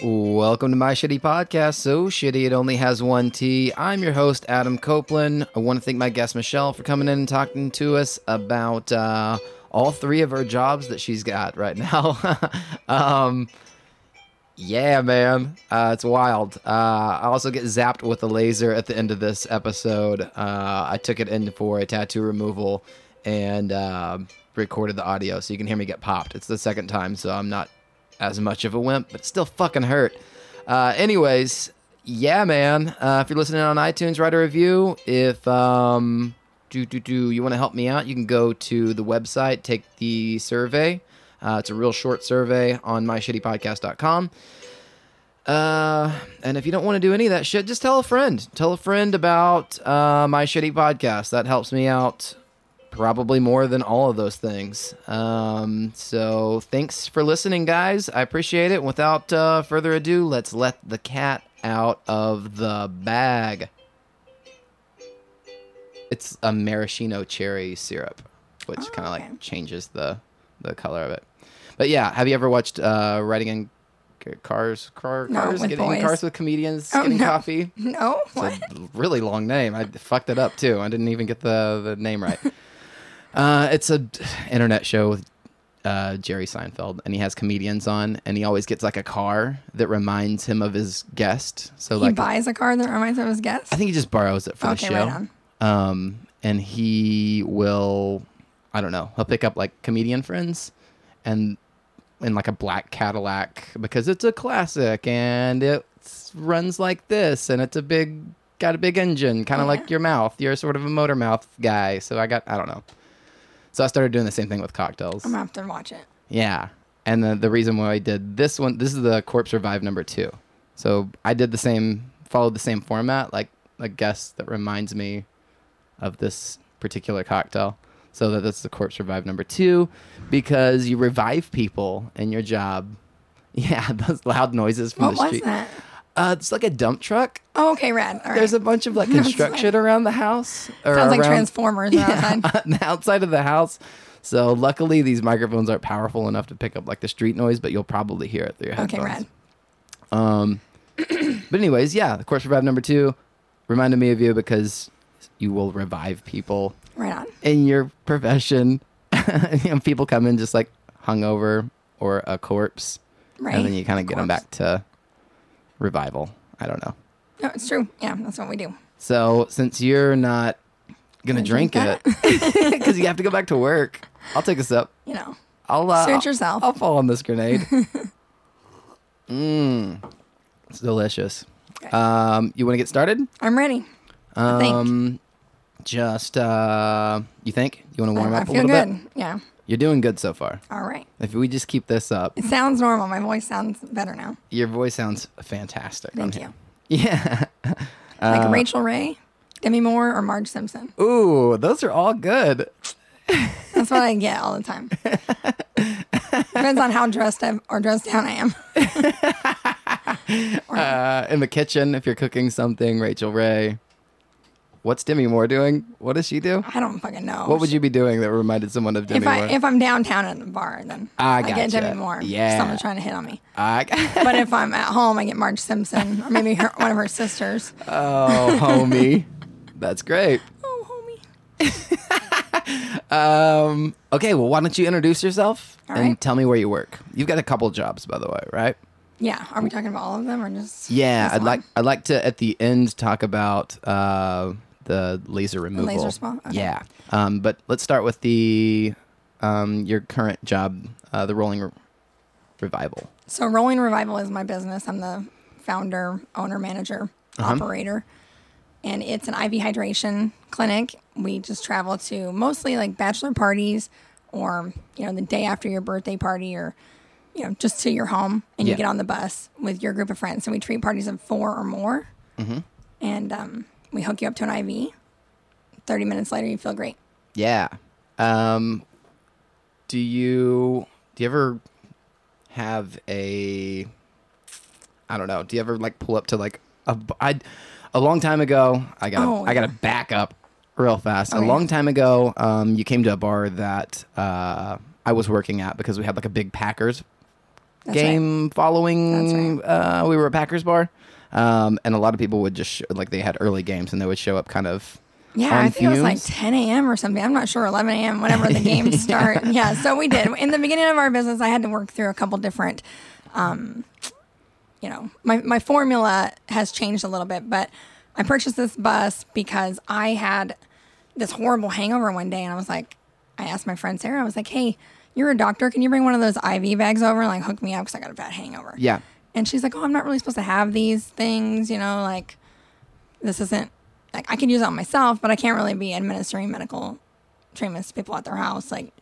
Welcome to my shitty podcast. So shitty it only has one T. I'm your host Adam Copeland. I want to thank my guest Michelle for coming in and talking to us about uh, all three of her jobs that she's got right now. um, yeah, man, uh, it's wild. Uh, I also get zapped with a laser at the end of this episode. Uh, I took it in for a tattoo removal and uh, recorded the audio, so you can hear me get popped. It's the second time, so I'm not as much of a wimp, but still fucking hurt. Uh, anyways, yeah, man. Uh, if you're listening on iTunes, write a review. If um, do do do you want to help me out, you can go to the website, take the survey. Uh, it's a real short survey on myshittypodcast.com. Uh, and if you don't want to do any of that shit, just tell a friend. Tell a friend about uh, my shitty podcast. That helps me out probably more than all of those things. Um, so thanks for listening, guys. I appreciate it. Without uh, further ado, let's let the cat out of the bag. It's a maraschino cherry syrup, which Oh, kind of okay. like changes the the color of it. But yeah, have you ever watched uh, Riding in Cars? Car, No, cars with getting boys. cars with comedians Oh, getting no. coffee. No, It's what? a really long name. I fucked it up too. I didn't even get the, the name right. uh, it's a internet show with uh, Jerry Seinfeld, and he has comedians on, and he always gets like a car that reminds him of his guest. So he like, buys a car that reminds him of his guest. I think he just borrows it for Okay, the show. right. Um, and he will, I don't know, he'll pick up like comedian friends, and in like a black Cadillac because it's a classic and it runs like this and it's a big got a big engine kind of Yeah. like your mouth you're sort of a motor mouth guy so i got i don't know so i started doing the same thing with cocktails. I'm gonna have to watch it. yeah. And the, the reason why i did this one this is the corpse revive number two. So i did the same followed the same format like a guest that reminds me of this particular cocktail. So that that's the corpse revive number two because you revive people in your job. Yeah those loud noises from What the was street. that? Uh, it's like a dump truck Oh, okay, rad. All right. there's a bunch of like construction around the house or Sounds like around- Transformers are outside. on the outside of the house. So luckily, these microphones aren't powerful enough to pick up like the street noise, but you'll probably hear it through your Okay, headphones. rad. Um, but anyways, yeah, the corpse revive number two reminded me of you because you will revive people Right on. in your profession. you know, people come in just like hungover or a corpse, Right. and then you kind of get them Corpse. back to revival. I don't know. No, it's true. Yeah, that's what we do. So since you're not gonna drink, drink it because you have to go back to work, I'll take a sip. You know, I'll uh, yourself. I'll fall on this grenade. Mmm, it's delicious. Okay. Um, you want to get started? I'm ready. I think. Um, just uh, you think you want to warm I, I up a feel little good. bit? Yeah. You're doing good so far. All right. If we just keep this up, It sounds normal. My voice sounds better now. your voice sounds fantastic. on Thank here. you. Yeah. Like Uh, Rachael Ray, Demi Moore, or Marge Simpson. Ooh, those are all good. That's what I get all the time. Depends on how dressed up or dressed down I am. Uh, in the kitchen, if you're cooking something, Rachael Ray. What's Demi Moore doing? What does she do? I don't fucking know. What would you be doing that reminded someone of Demi if I Moore? if I'm downtown at the bar, then I get gotcha. Demi Moore. Yeah. someone's trying to hit on me. I- But if I'm at home, I get Marge Simpson or maybe her, one of her sisters. oh, homie. That's great. Oh, homie. Um, okay, well, why don't you introduce yourself and tell me where you work? You've got a couple jobs, by the way, right? Yeah, are we talking about all of them or just? Yeah, I'd one? like I'd like to at the end talk about uh, the laser removal. laser spa? Okay. Yeah, um, but let's start with the um, your current job, uh, the rolling re- revival. So Rolling Revival is my business. I'm the founder, owner, manager, Uh-huh. operator, and it's an IV hydration clinic. We just travel to mostly like bachelor parties, or you know the day after your birthday party, or you know just to your home, and Yeah. you get on the bus with your group of friends. So we treat parties of four or more, Mm-hmm. and um, we hook you up to an IV. Thirty minutes later, you feel great. Yeah. Um, do you do you ever have a I don't know. Do you ever like pull up to like a I a long time ago? I got Oh, I got to yeah. back up real fast. Oh, a yeah. long time ago, um, you came to a bar that uh, I was working at because we had like a big Packers game following. Uh, we were at Packers bar, um, and a lot of people would just show, like they had early games and they would show up kind of. Yeah, I think it was like 10 a.m. or something. I'm not sure, 11 a.m. Whenever the games start. yeah, so we did. In the beginning of our business, I had to work through a couple different, um, you know, my my formula has changed a little bit, but I purchased this bus because I had this horrible hangover one day, and I was like, I asked my friend Sarah, I was like, hey, you're a doctor, can you bring one of those IV bags over and like hook me up because I got a bad hangover? Yeah, And she's like, "Oh, I'm not really supposed to have these things, you know, like this isn't like I can use it on myself, but I can't really be administering medical treatments to people at their house. Like,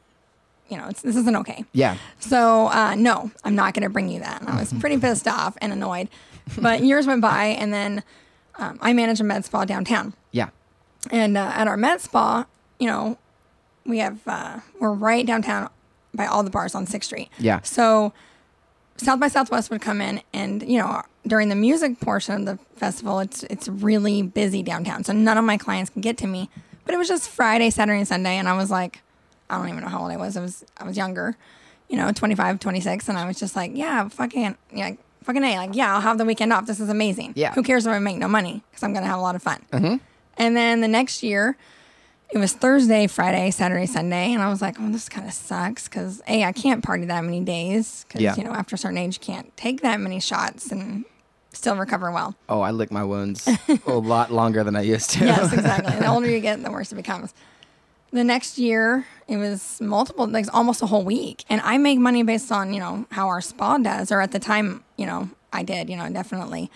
you know, it's this isn't okay." yeah, So, uh, no, I'm not going to bring you that. And I was pretty pissed off and annoyed. But years went by, and then um, I manage a med spa downtown. yeah, And uh, at our med spa, you know, we have uh, we're right downtown by all the bars on Sixth Street. Yeah. So South by Southwest would come in, and you know, during the music portion of the festival, it's it's really busy downtown. So none of my clients can get to me. But it was just Friday, Saturday, and Sunday, and I was like, I don't even know how old I was. I was I was younger, you know, 25, 26, and I was just like, yeah, fucking, yeah. Fucking A, like, yeah, I'll have the weekend off. This is amazing. Yeah. Who cares if I make no money? Because I'm going to have a lot of fun. Mm-hmm. And then the next year, it was Thursday, Friday, Saturday, Sunday, and I was like, "Oh, this kind of sucks." Because a, I can't party that many days because Yeah. you know after a certain age, you can't take that many shots and still recover well. Oh, I lick my wounds a lot longer than I used to. yes, exactly. The older you get, the worse it becomes. The next year, it was multiple, like almost a whole week, and I make money based on you know how our spa does, or at the time, you know, I did, you know, definitely,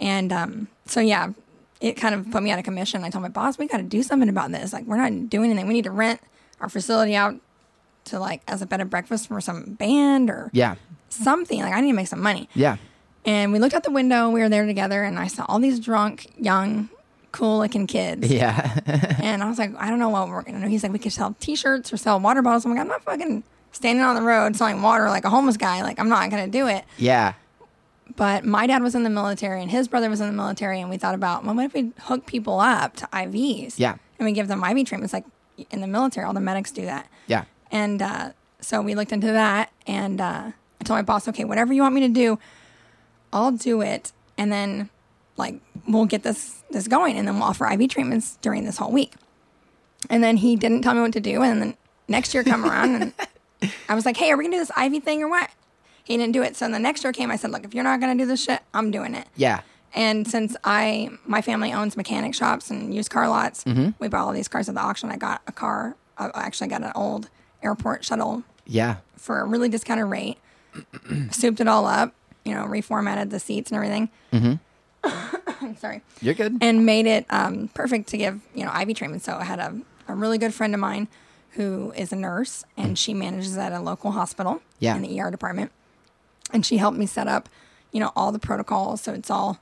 and um, so yeah, it kind of put me out of commission. I told my boss, we got to do something about this. Like, we're not doing anything. We need to rent our facility out to like as a bed and breakfast for some band or yeah, something. Like, I need to make some money. yeah, And we looked out the window. We were there together, and I saw all these drunk, young, cool looking kids. yeah, And I was like, I don't know what we're gonna do. He's like, we could sell T-shirts or sell water bottles. I'm like, I'm not fucking standing on the road selling water like a homeless guy. Like, I'm not gonna do it. yeah, But my dad was in the military, and his brother was in the military, and we thought about, well, what if we hook people up to IVs? Yeah. And we give them IV treatments, like in the military, all the medics do that. yeah, And uh, so we looked into that, and uh, I told my boss, okay, whatever you want me to do, I'll do it, and then like we'll get this this going, and then we'll offer IV treatments during this whole week. And then he didn't tell me what to do, and then next year come around, and I was like, hey, are we gonna do this IV thing or what? He didn't do it. So the next year came, I said, look, if you're not gonna do this shit, I'm doing it. yeah, And since I, my family owns mechanic shops and used car lots, Mm-hmm. we bought all these cars at the auction. I got a car. I actually got an old airport shuttle yeah, for a really discounted rate. souped it all up, you know, reformatted the seats and everything. Mm-hmm. Sorry. You're good. And made it um, perfect to give, you know, IV treatment. So I had a, a really good friend of mine who is a nurse and she manages at a local hospital Yeah. in the ER department. And she helped me set up, you know, all the protocols. So it's all,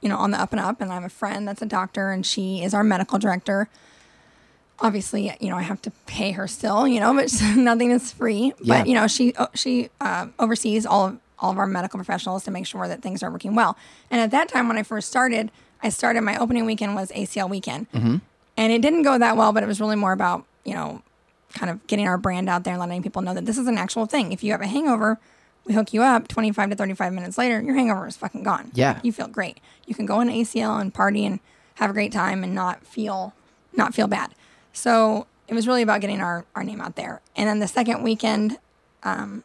you know, on the up and up. And I have a friend that's a doctor and she is our medical director. Obviously, you know, I have to pay her still, you know, but nothing is free. Yeah. But, you know, she uh, she uh, oversees all of all of our medical professionals to make sure that things are working well. And at that time, when I first started, I started my opening weekend was ACL weekend, and it didn't go that well. But it was really more about you know, kind of getting our brand out there and letting people know that this is an actual thing. If you have a hangover, we hook you up. Twenty five to thirty five minutes later, your hangover is fucking gone. Yeah. you feel great. You can go on ACL and party and have a great time and not feel not feel bad. So it was really about getting our, our name out there. And then the second weekend, um,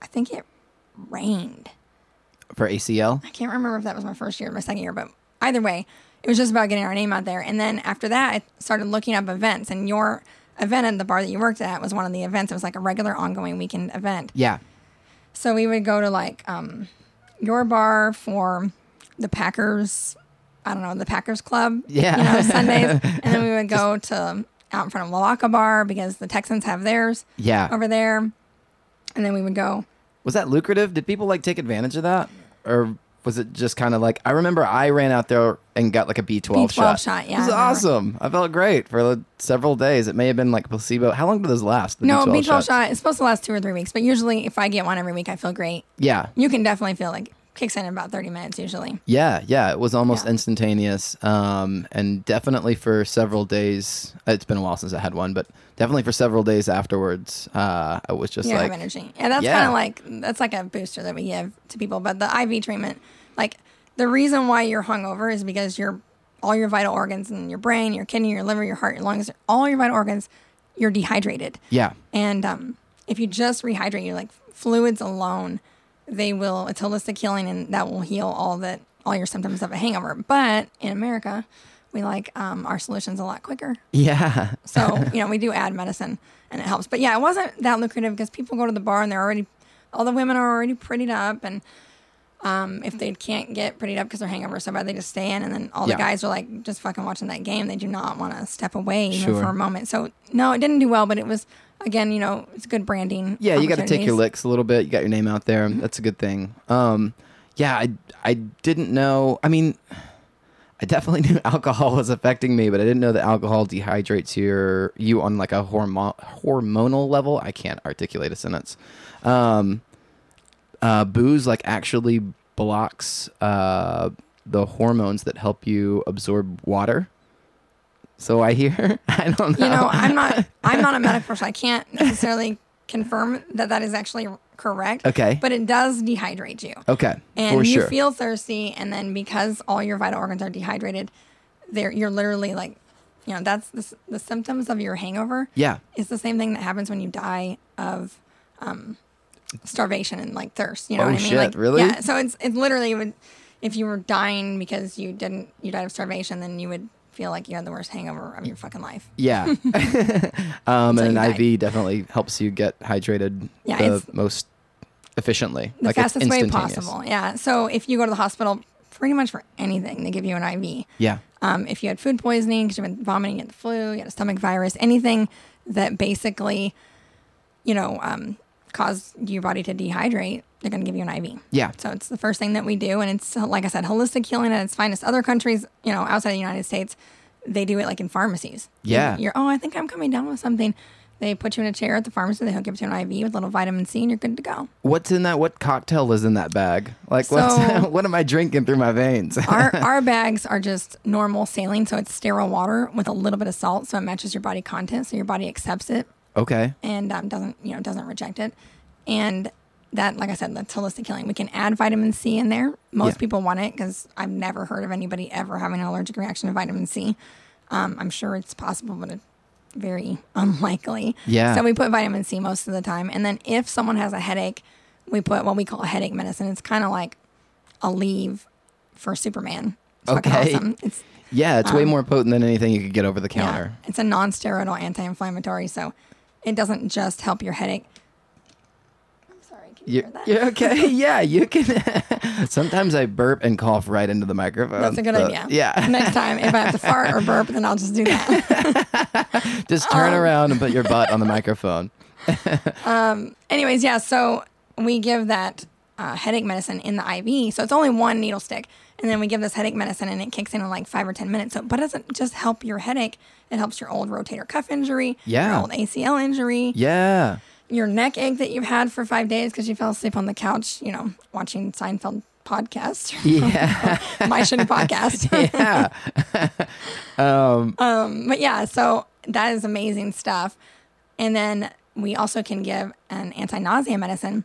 I think it rained. For ACL. I can't remember if that was my first year or my second year, but either way, it was just about getting our name out there. And then after that, I started looking up events. And your event at the bar that you worked at was one of the events. It was like a regular ongoing weekend event. Yeah, So we would go to like um, your bar for the Packers. I don't know the Packers Club. Yeah. You know Sundays, and then we would go to out in front of Lavaca Bar because the Texans have theirs yeah. over there, and then we would go. Was that lucrative? Did people like take advantage of that, or was it just kind of like I remember I ran out there and got like a B twelve B12 shot. shot, yeah, it was I awesome. I felt great for like, several days. It may have been like placebo. How long did those last? the No, B12 B12 shot. It's supposed to last two or three weeks, but usually if I get one every week, I feel great. Yeah, You can definitely feel like kicks in about 30 minutes usually. Yeah, yeah, it was almost Yeah. instantaneous. Um, and definitely for several days, it's been a while since I had one, but definitely for several days afterwards, uh, I was just you like, energy. Yeah, that's Yeah. kind of like that's like a booster that we give to people. But the IV treatment, like the reason why you're hungover is because your all your vital organs and your brain, your kidney, your liver, your heart, your lungs, all your vital organs, you're dehydrated. yeah, And um, if you just rehydrate, you're like fluids alone, they will. It's holistic healing, and that will heal all that all your symptoms of a hangover. But in America, we like um, our solutions a lot quicker. yeah, So, you know, we do add medicine and it helps. But yeah, it wasn't that lucrative because people go to the bar and they're already, all the women are already prettied up. And um, if they can't get prettied up because they're hangover so bad, they just stay in. And then all Yeah. the guys are like just fucking watching that game. They do not want to step away even Sure. for a moment. So, no, it didn't do well, but it was, again, you know, it's good branding. yeah. You got to take your licks a little bit. You got your name out there. That's a good thing. Um, yeah, I I didn't know. I mean, I definitely knew alcohol was affecting me, but I didn't know that alcohol dehydrates your you on like a hormo- hormonal level. I can't articulate a sentence. Um, uh, booze like actually blocks uh, the hormones that help you absorb water. So I hear. I don't know. You know, I'm not, I'm not a medical person. I can't necessarily confirm that that is actually correct. Okay. But it does dehydrate you. okay. and for you sure. feel thirsty and then because all your vital organs are dehydrated there you're literally like you know that's the, the symptoms of your hangover yeah. it's the same thing that happens when you die of um, starvation and like thirst you know Oh, what i mean shit, like really? yeah so it's it's literally would if you were dying because you didn't you died of starvation then you would feel like you had the worst hangover of your fucking life Yeah. um, and an IV definitely helps you get hydrated Yeah, the most efficiently. the like fastest way possible yeah so if you go to the hospital pretty much for anything they give you an iv Yeah. Um, if you had food poisoning because you've been vomiting, you had the flu, you had a stomach virus, anything that basically, you know, um, caused your body to dehydrate, they're going to give you an IV. Yeah. So it's the first thing that we do, and it's like I said, holistic healing at its finest. Other countries, you know, outside the United States, they do it like in pharmacies. Yeah. You're, oh, I think I'm coming down with something. They put you in a chair at the pharmacy. They hook you up to an IV with a little vitamin C, and you're good to go. What's in that? What cocktail is in that bag? Like, So- what's, what am I drinking through my veins? our our bags are just normal saline, so it's sterile water with a little bit of salt, so it matches your body content, so your body accepts it okay. and um, doesn't you know doesn't reject it. And that, like I said, that's holistic healing. We can add vitamin C in there. Most Yeah. people want it because I've never heard of anybody ever having an allergic reaction to vitamin C. Um, I'm sure it's possible, but it's very unlikely. Yeah. So we put vitamin C most of the time, and then if someone has a headache, we put what we call a headache medicine. It's kind of like Aleve for Superman. It's Okay. It's Yeah, it's way more potent than anything you could get over the counter. yeah, it's a non-steroidal anti-inflammatory, so it doesn't just help your headache. I'm sorry, can you You, hear that? you're okay. yeah, you can. Sometimes I burp and cough right into the microphone. That's a good so- idea. Yeah. Next time, if I have to fart or burp, then I'll just do that. Just Um, turn around and put your butt on the microphone. um. Anyways, yeah. So we give that uh, headache medicine in the IV. So it's only one needle stick, and then we give this headache medicine, and it kicks in in like five or ten minutes. So, but it doesn't just help your headache; it helps your old rotator cuff injury, Yeah. your old ACL injury, Yeah. your neck ache that you've had for five days because you fell asleep on the couch, you know, watching Seinfeld podcast, Yeah. my shitty podcast. yeah. Um, but yeah, so that is amazing stuff. And then we also can give an anti-nausea medicine,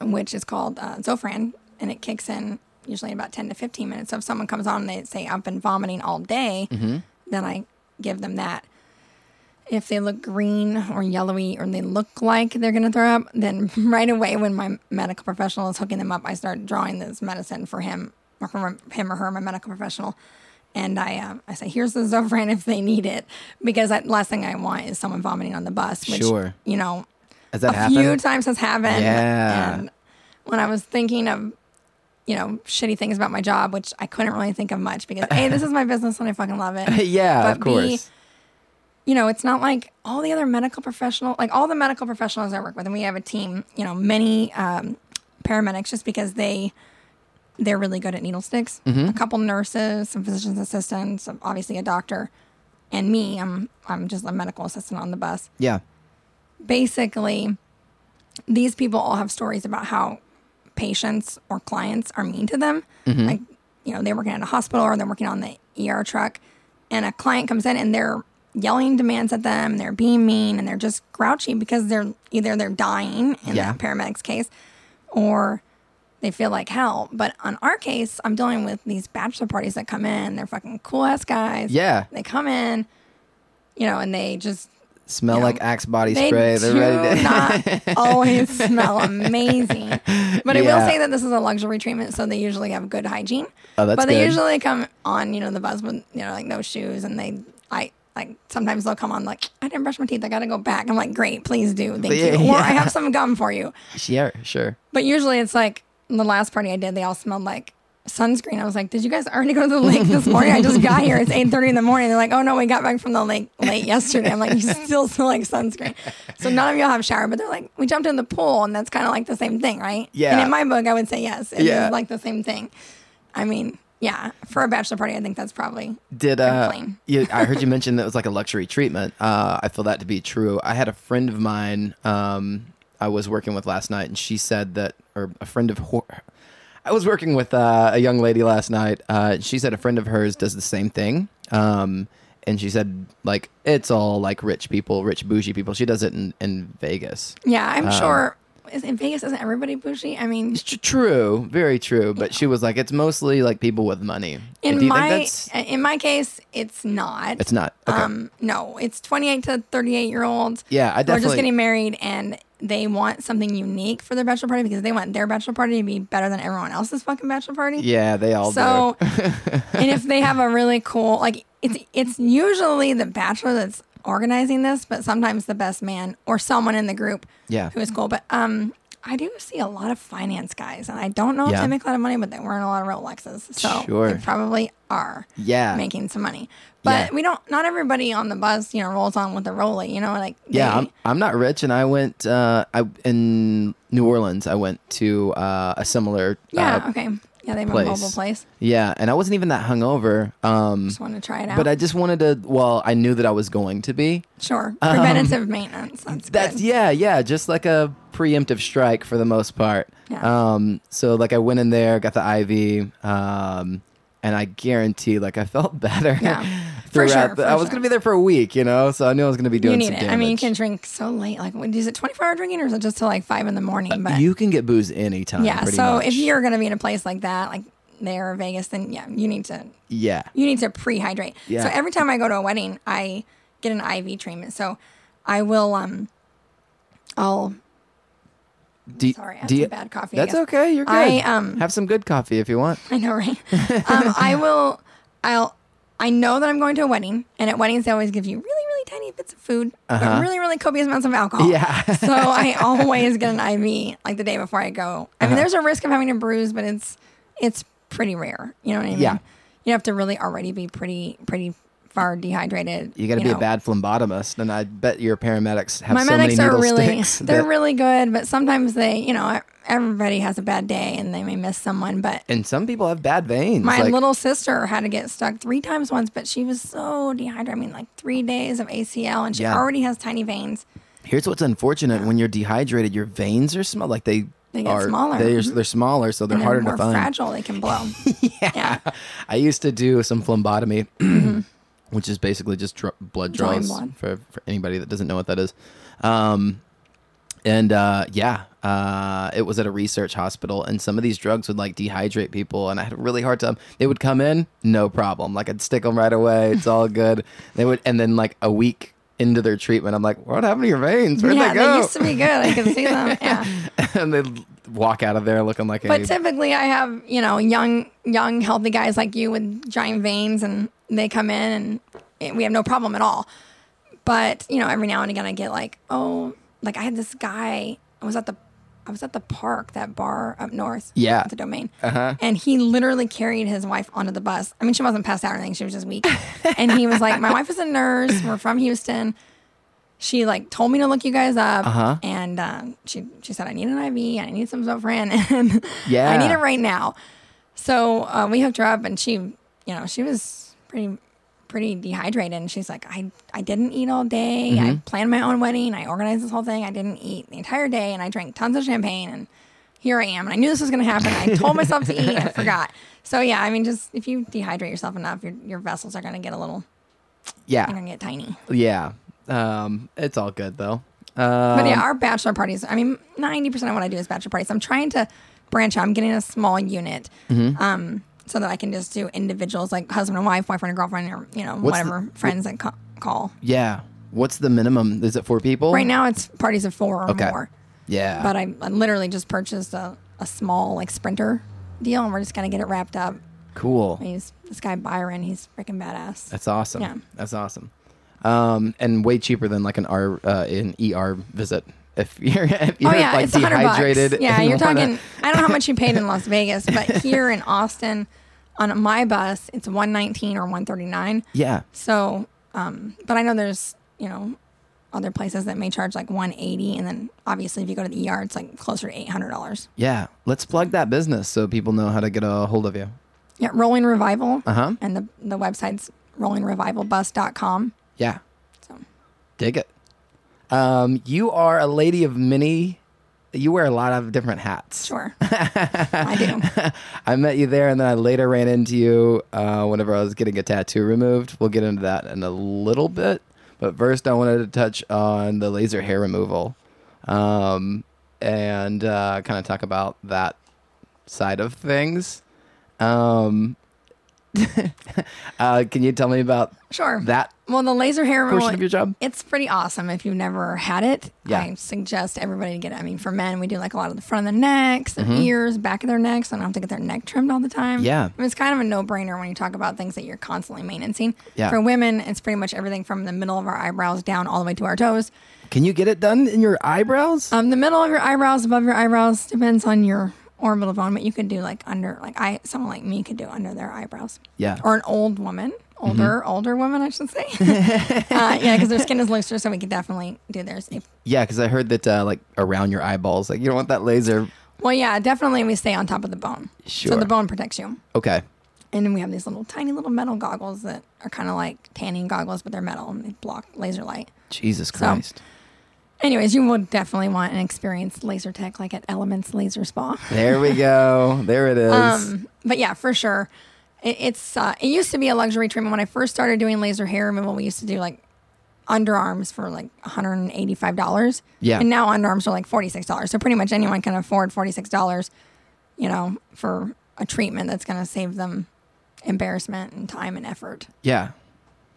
which is called uh, Zofran, and it kicks in usually about 10 to 15 minutes. So if someone comes on and they say, I've been vomiting all day, then I give them that. If they look green or yellowy or they look like they're going to throw up, then right away when my medical professional is hooking them up, I start drawing this medicine for him or for him or her, my medical professional. And I, uh, I say, here's the Zofran if they need it, because that last thing I want is someone vomiting on the bus. Which, Sure. You know, Has that a happened? few times has happened. Yeah. And when I was thinking of, you know, shitty things about my job, which I couldn't really think of much because A, this is my business and I fucking love it. yeah, But of course. B, you know, it's not like all the other medical professional, like all the medical professionals I work with, and we have a team, you know, many um, paramedics just because they they're really good at needle sticks. Mm-hmm. A couple nurses, some physician's assistants, obviously a doctor, and me. I'm I'm just a medical assistant on the bus. yeah. Basically, these people all have stories about how patients or clients are mean to them. Mm-hmm. Like, you know, they're working at a hospital or they're working on the ER truck, and a client comes in and they're yelling demands at them, they're being mean, and they're just grouchy because they're either they're dying in Yeah. the paramedic's case, or they feel like hell. But on our case, I'm dealing with these bachelor parties that come in. They're fucking cool ass guys. Yeah. They come in, you know, and they just Smell like Axe body they spray. They're do ready to. not always smell amazing. But I will say that this is a luxury treatment, so they usually have good hygiene. Oh, that's but they good. usually come on, you know, the bus with you know like no shoes, and they I like sometimes they'll come on like I didn't brush my teeth, I got to go back. I'm like, great, please do, thank Yeah, you, or I have some gum for you. yeah, sure. But usually it's like the last party I did, they all smelled like sunscreen. I was like, did you guys already go to the lake this morning? I just got here. It's 8.30 in the morning. They're like, oh no, we got back from the lake late yesterday. I'm like, you still smell like sunscreen. So none of y'all have showered, but they're like, we jumped in the pool and that's kind of like the same thing, right? Yeah. And in my book, I would say yes. It is Yeah. like the same thing. I mean, yeah, for a bachelor party, I think that's probably Did uh, you, I heard you mention that it was like a luxury treatment. Uh, I feel that to be true. I had a friend of mine um, I was working with last night, and she said that, or a friend of her. I was working with uh, a young lady last night. Uh, she said a friend of hers does the same thing. Um, and she said, like, it's all like rich people, rich bougie people. She does it in, in Vegas. Yeah, I'm sure. Is, in Vegas, isn't everybody bougie? I mean, It's tr- true, very true. But she was like, it's mostly like people with money. in Do you my think that's? in my case, it's not. It's not. Okay. Um, no, it's 28 to 38 year olds. Yeah, I Who are just getting married and they want something unique for their bachelor party because they want their bachelor party to be better than everyone else's fucking bachelor party. yeah, they all So, do. and if they have a really cool, like it's it's usually the bachelor that's organizing this, but sometimes the best man or someone in the group, Yeah. who is cool. But um, I do see a lot of finance guys, and I don't know if Yeah. they make a lot of money, but they wearing a lot of Rolexes, so Sure. they probably are Yeah. making some money. But Yeah. we don't. Not everybody on the bus, you know, rolls on with a rollie. You know, like Yeah, they- I'm, I'm not rich, and I went. Uh, I in New Orleans. I went to uh, a similar. yeah, Uh, okay, yeah, they have place. a mobile place. yeah, and I wasn't even that hungover. Um, Just want to try it out. but I just wanted to. Well, I knew that I was going to be. sure, preventative maintenance. That's That's good. yeah, yeah, just like a preemptive strike for the most part. Yeah. Um, so like I went in there, got the IV, um, and I guarantee like I felt better. Yeah. For throughout. sure, the- I was sure. gonna be there for a week, you know, so I knew I was gonna be doing you some need it. damage. I mean, you can drink so late. Like, is it 24 hour drinking or is it just till like five in the morning? But You can get booze anytime. yeah, so much. if you're going to be in a place like that, like there or Vegas, then yeah, you need to yeah, you need to pre-hydrate. Yeah. So every time I go to a wedding, I get an IV treatment. So I will um I'll Do, sorry, I had some bad coffee. That's okay. You're good. I, um, have some good coffee if you want. I know, right? um, I will. I'll. I know that I'm going to a wedding, and at weddings they always give you really, really tiny bits of food, Uh-huh. but really, really copious amounts of alcohol. Yeah. so I always get an IV like the day before I go. I mean, Uh-huh. there's a risk of having a bruise, but it's it's pretty rare. You know what I mean? Yeah. You have to really already be pretty pretty far dehydrated. You got to be know. a bad phlebotomist, and I bet your paramedics have My so many medics are really, They're really good, but sometimes they, you know, everybody has a bad day and they may miss someone, but and some people have bad veins. My like, little sister had to get stuck three times once, but she was so dehydrated. I mean, like three days of ACL, and she Yeah. already has tiny veins. Here's what's unfortunate: when you're dehydrated, your veins are small. Like they They get are smaller. They're, Mhm. they're smaller, so they're harder they're more to find. fragile. They can blow. yeah. I used to do some phlebotomy, which is basically just dr- blood draws. For, for anybody that doesn't know what that is. Um, and uh, yeah, uh, it was at a research hospital, and some of these drugs would like dehydrate people, and I had a really hard time. They would come in, no problem, like I'd stick them right away. It's all good. They would, and then like a week into their treatment, I'm like, "What happened to your veins? Where'd yeah, they go?" They used to be good. I can see them. Yeah. and they'd walk out of there looking like But a But typically, I have you know young, young, healthy guys like you with giant veins, and they come in, and it, we have no problem at all. But you know, every now and again, I get like, oh, like I had this guy. I was at the, I was at the park, that bar up north. Yeah. at the domain. Uh-huh. And he literally carried his wife onto the bus. I mean, she wasn't passed out or anything; she was just weak. and he was like, "My wife is a nurse. We're from Houston." She like told me to look you guys up, Uh-huh. and um, she she said I need an IV, I need some Zofran, and Yeah. I need it right now. So uh, we hooked her up, and she, you know, she was pretty pretty dehydrated, and she's like, I I didn't eat all day. I planned my own wedding. I organized this whole thing. I didn't eat the entire day, and I drank tons of champagne, and here I am. And I knew this was going to happen. I told myself to eat. I forgot. So yeah, I mean, just if you dehydrate yourself enough, your your vessels are going to get a little. Yeah. They're going to get tiny. Yeah. Um, it's all good though. But Um, yeah, our bachelor parties. I mean, ninety percent of what I do is bachelor parties. I'm trying to branch out. I'm getting a small unit, Mm-hmm. um, so that I can just do individuals like husband and wife, boyfriend and girlfriend, or you know What's the- whatever friends that ca- call. Yeah. What's the minimum? Is it four people? Right now, it's parties of four or Okay. more. Yeah. But I, I literally just purchased a, a small like sprinter deal, and we're just gonna get it wrapped up. cool. He's this guy Byron. He's freaking badass. That's awesome. Yeah. That's awesome. Um, and way cheaper than like an R uh, an ER visit. If you're if you're oh yeah, like it's hundred bucks. dehydrated. Yeah, you're wanna- talking. I don't know how much you paid in Las Vegas, but here in Austin, on my bus, it's one nineteen or one thirty nine. Yeah. So, um, but I know there's you know other places that may charge like one eighty, and then obviously if you go to the ER, it's like closer to eight hundred dollars. Yeah. Let's plug that business so people know how to get a hold of you. Yeah, Rolling Revival, Uh huh. and the the website's rollingrevivalbus.com. Yeah. So Dig it. Um, you are a lady of many. You wear a lot of different hats. sure, I do. I met you there, and then I later ran into you uh, whenever I was getting a tattoo removed. We'll get into that in a little bit, but first, I wanted to touch on the laser hair removal, um, and uh, kind of talk about that side of things. Um, uh, can you tell me about Sure. that Well, the laser hair removal, portion of your job? it's pretty awesome if you've never had it. Yeah. I suggest everybody to get it. I mean, for men, we do like a lot of the front of the necks, their ears, back of their necks. They don't have to get their neck trimmed all the time. Mm-hmm. Yeah. I mean, it's kind of a no brainer when you talk about things that you're constantly maintaining. Yeah. For women, it's pretty much everything from the middle of our eyebrows down all the way to our toes. Can you get it done in your eyebrows? Um, the middle of your eyebrows, above your eyebrows, depends on your orbital bone, but you could do like under, like I, someone like me could do under their eyebrows. yeah. or an old woman, older Mm-hmm. older woman, I should say. uh, yeah, because their skin is looser, so we could definitely do theirs. If, Yeah, because I heard that uh, like around your eyeballs, like you don't want that laser. well, yeah, definitely we stay on top of the bone, Sure. so the bone protects you. Okay. And then we have these little tiny little metal goggles that are kind of like tanning goggles, but they're metal and they block laser light. Jesus Christ. Anyways, you would definitely want an experienced laser tech like at Elements Laser Spa. There we go. There it is. Um, but yeah, for sure. It, it's uh, it used to be a luxury treatment when I first started doing laser hair removal. We used to do like underarms for like one hundred and eighty five dollars. Yeah. and now underarms are like forty six dollars. So pretty much anyone can afford forty six dollars, you know, for a treatment that's going to save them embarrassment and time and effort. yeah.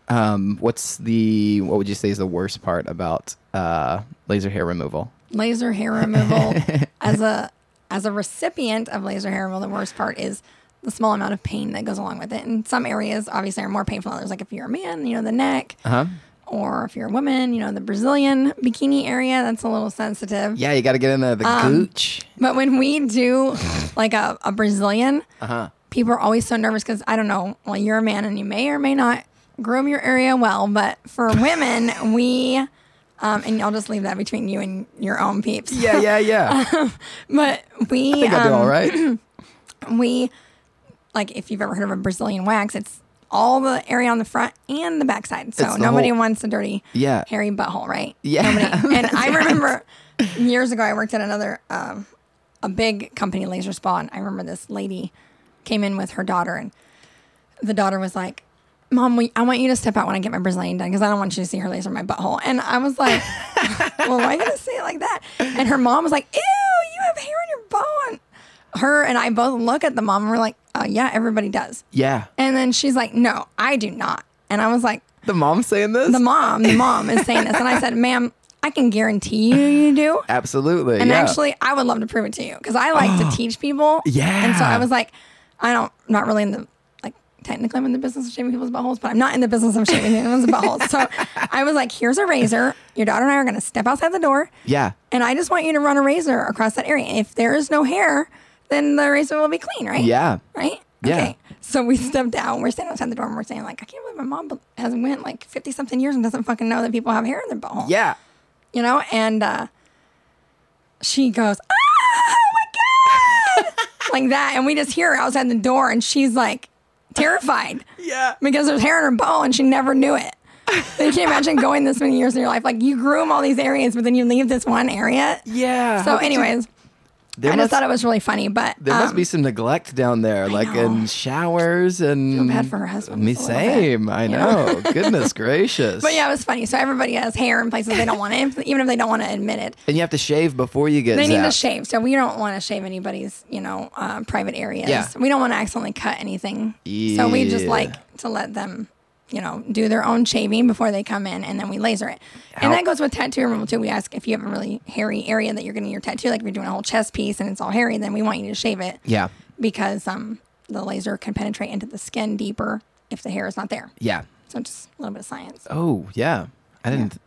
Um, what's the what would you say is the worst part about uh, laser hair removal? laser hair removal as a as a recipient of laser hair removal the worst part is the small amount of pain that goes along with it and some areas obviously are more painful than others like if you're a man you know the neck Uh huh. or if you're a woman you know the brazilian bikini area that's a little sensitive Yeah, you got to get in there the Um, gooch. but when we do like a, a brazilian Uh huh. people are always so nervous because i don't know well you're a man and you may or may not groom your area well but for women we um, and I'll just leave that between you and your own peeps. Yeah, yeah, yeah. But we I think I do um, all right. we like if you've ever heard of a Brazilian wax, it's all the area on the front and the backside. So the nobody whole- wants a dirty, Yeah. hairy butthole, right? Yeah. Nobody. And I remember years ago, I worked at another um, a big company, laser spa, and I remember this lady came in with her daughter, and the daughter was like. Mom, we, I want you to step out when I get my Brazilian done because I don't want you to see her laser my butthole. And I was like, well, why are you going to say it like that? And her mom was like, ew, you have hair on your bone. Her and I both look at the mom and we're like, uh, yeah, everybody does. Yeah. And then she's like, no, I do not. And I was like, The mom saying this? the mom, the mom is saying this. And I said, ma'am, I can guarantee you you do. Absolutely. And yeah. actually, I would love to prove it to you because I like to teach people. Yeah. And so I was like, I don't, not really in the, technically I'm in the business of shaving people's buttholes, but I'm not in the business of shaving people's buttholes. So I was like, here's a razor. Your daughter and I are going to step outside the door. yeah. And I just want you to run a razor across that area. If there is no hair, then the razor will be clean, right? Yeah. Right? Yeah. Okay. So we stepped out. We're standing outside the door and we're saying, like, I can't believe my mom has went like 50 something years and doesn't fucking know that people have hair in their butthole. Yeah. You know? And uh, she goes, oh my God. like that. And we just hear her outside the door and she's like terrified Yeah. because there's hair in her bow and she never knew it. You can't imagine going this many years in your life. Like you groom all these areas, but then you leave this one area. Yeah. So, How anyways, There I must- just thought it was really funny, but There must um, be some neglect down there, like know. in showers and. Feel bad for her husband Me little bit, same. I know? know. Goodness gracious. But yeah, it was funny. So everybody has hair in places they don't want it, even if they don't want to admit it. And you have to shave before you get They need to shave. So we don't want to shave anybody's, you know, uh, private areas. Yeah. We don't want to accidentally cut anything. So we just like to let them, you know, do their own shaving before they come in, and then we laser it. How- And that goes with tattoo removal too. We ask if you have a really hairy area that you're getting your tattoo, like if you're doing a whole chest piece and it's all hairy, then we want you to shave it. Yeah. Because um, the laser can penetrate into the skin deeper if the hair is not there. Yeah. So just a little bit of science. Oh, yeah. I didn't.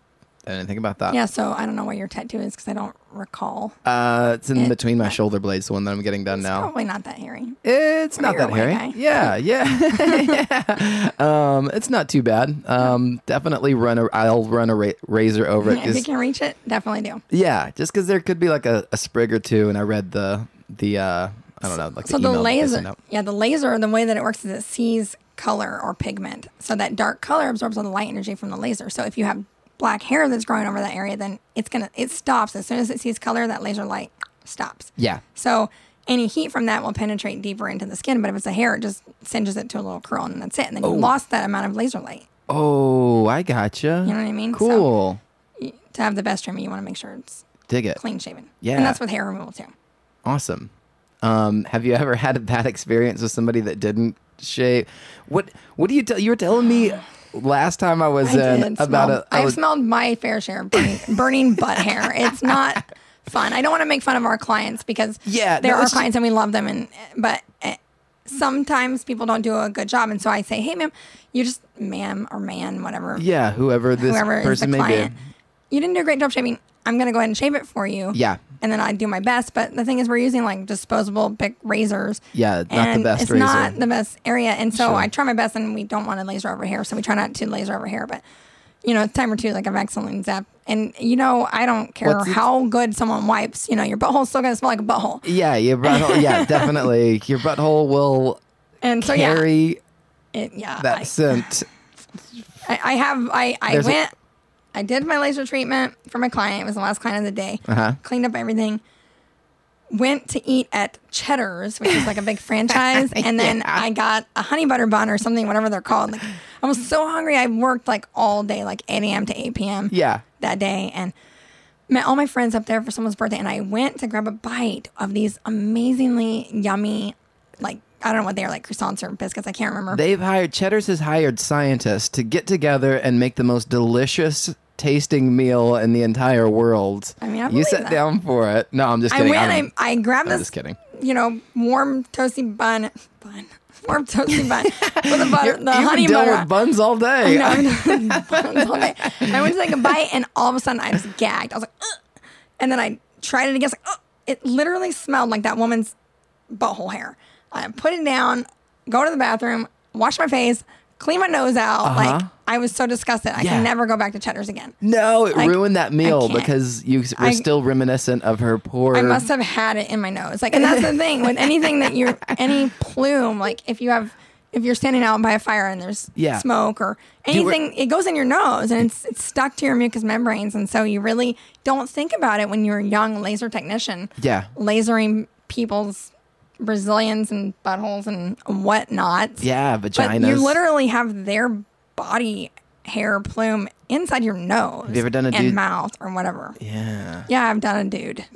Think about that. Yeah. So I don't know where your tattoo is because I don't recall. Uh, it's in It- between my shoulder blades, the one that I'm getting done It's now. probably not that hairy. It's not that hairy. guy. Yeah, yeah. um, it's not too bad. Um, definitely run a. I'll run a ra- razor over it. If you can reach it, definitely do. yeah, just because there could be like a, a sprig or two, and I read the the uh, I don't know, like So the, the laser, yeah, the laser, the way that it works is it sees color or pigment. So that dark color absorbs all the light energy from the laser. So if you have black hair that's growing over that area, then it's gonna it stops as soon as it sees color. That laser light stops. Yeah, So any heat from that will penetrate deeper into the skin. But if it's a hair, it just singes it to a little curl, and that's it. And then you lost that amount of laser light. Oh, I gotcha. You know what I mean? Cool. You- to have the best trimming, you want to make sure it's Dig it. clean shaven. Yeah. and that's with hair removal too. Awesome. Um, have you ever had a bad experience with somebody that didn't shave? What What do you tell? You were telling me last time I was I in about smell, a. I I've was, smelled my fair share of burning, burning butt hair. It's not fun. I don't want to make fun of our clients because Yeah, they're no, our clients and we love them. And but eh, sometimes people don't do a good job, and so I say, hey, ma'am, you just ma'am or man, whatever, yeah, whoever this whoever person may client, be. You didn't do a great job shaving. I'm gonna go ahead and shave it for you. Yeah. And then I do my best, but the thing is, we're using like disposable big razors. Yeah, not the best it's razor. not the best area. And so Sure. I try my best, and we don't want to laser over hair, so we try not to laser over hair. But you know, time or two, like I've accidentally zapped, and you know, I don't care What's it- how good someone wipes. You know, your butthole's still gonna smell like a butthole. Yeah, your butthole. yeah, definitely. Your butthole will And so carry yeah, it, yeah, that I, scent. I, I have, I, I There's a- went, I did my laser treatment for my client. It was the last client of the day. Uh-huh. Cleaned up everything. Went to eat at Cheddar's, which is like a big franchise, and then Yeah. I got a honey butter bun or something, whatever they're called. Like I was so hungry, I worked like all day, like 8 a.m. to 8 p.m. Yeah. that day, and met all my friends up there for someone's birthday, and I went to grab a bite of these amazingly yummy, like I don't know what they are, like croissants or biscuits. I can't remember. They've hired Cheddar's has hired scientists to get together and make the most delicious tasting meal in the entire world. I mean, I you sat that. down for it. No, I'm just kidding. I'm- I, I grabbed I'm this. just kidding. You know, warm toasty bun, bun, warm toasty bun with the butter, You're- the you've honey been butter. with buns all day. I know, buns all day. I went to take a bite, and all of a sudden, I just gagged. I was like, Ugh. and then I tried it again. Like, it literally smelled like that woman's butthole hair. I put it down, go to the bathroom, wash my face, clean my nose out. Uh-huh. Like I was so disgusted. I Yeah. can never go back to Cheddar's again. No, it Like, ruined that meal because you were I- still reminiscent of her poor. I must have had it in my nose. Like, and that's the thing with anything that you're, any plume, like if you have, if you're standing out by a fire and there's Yeah. smoke or anything, it goes in your nose and it's, it's stuck to your mucous membranes. And so you really don't think about it when you're a young laser technician, Yeah. lasering people's Brazilians and buttholes and whatnot. Yeah, vaginas. But you literally have their body hair plume inside your nose Have you ever done a and dude- mouth or whatever. Yeah. Yeah, I've done a dude.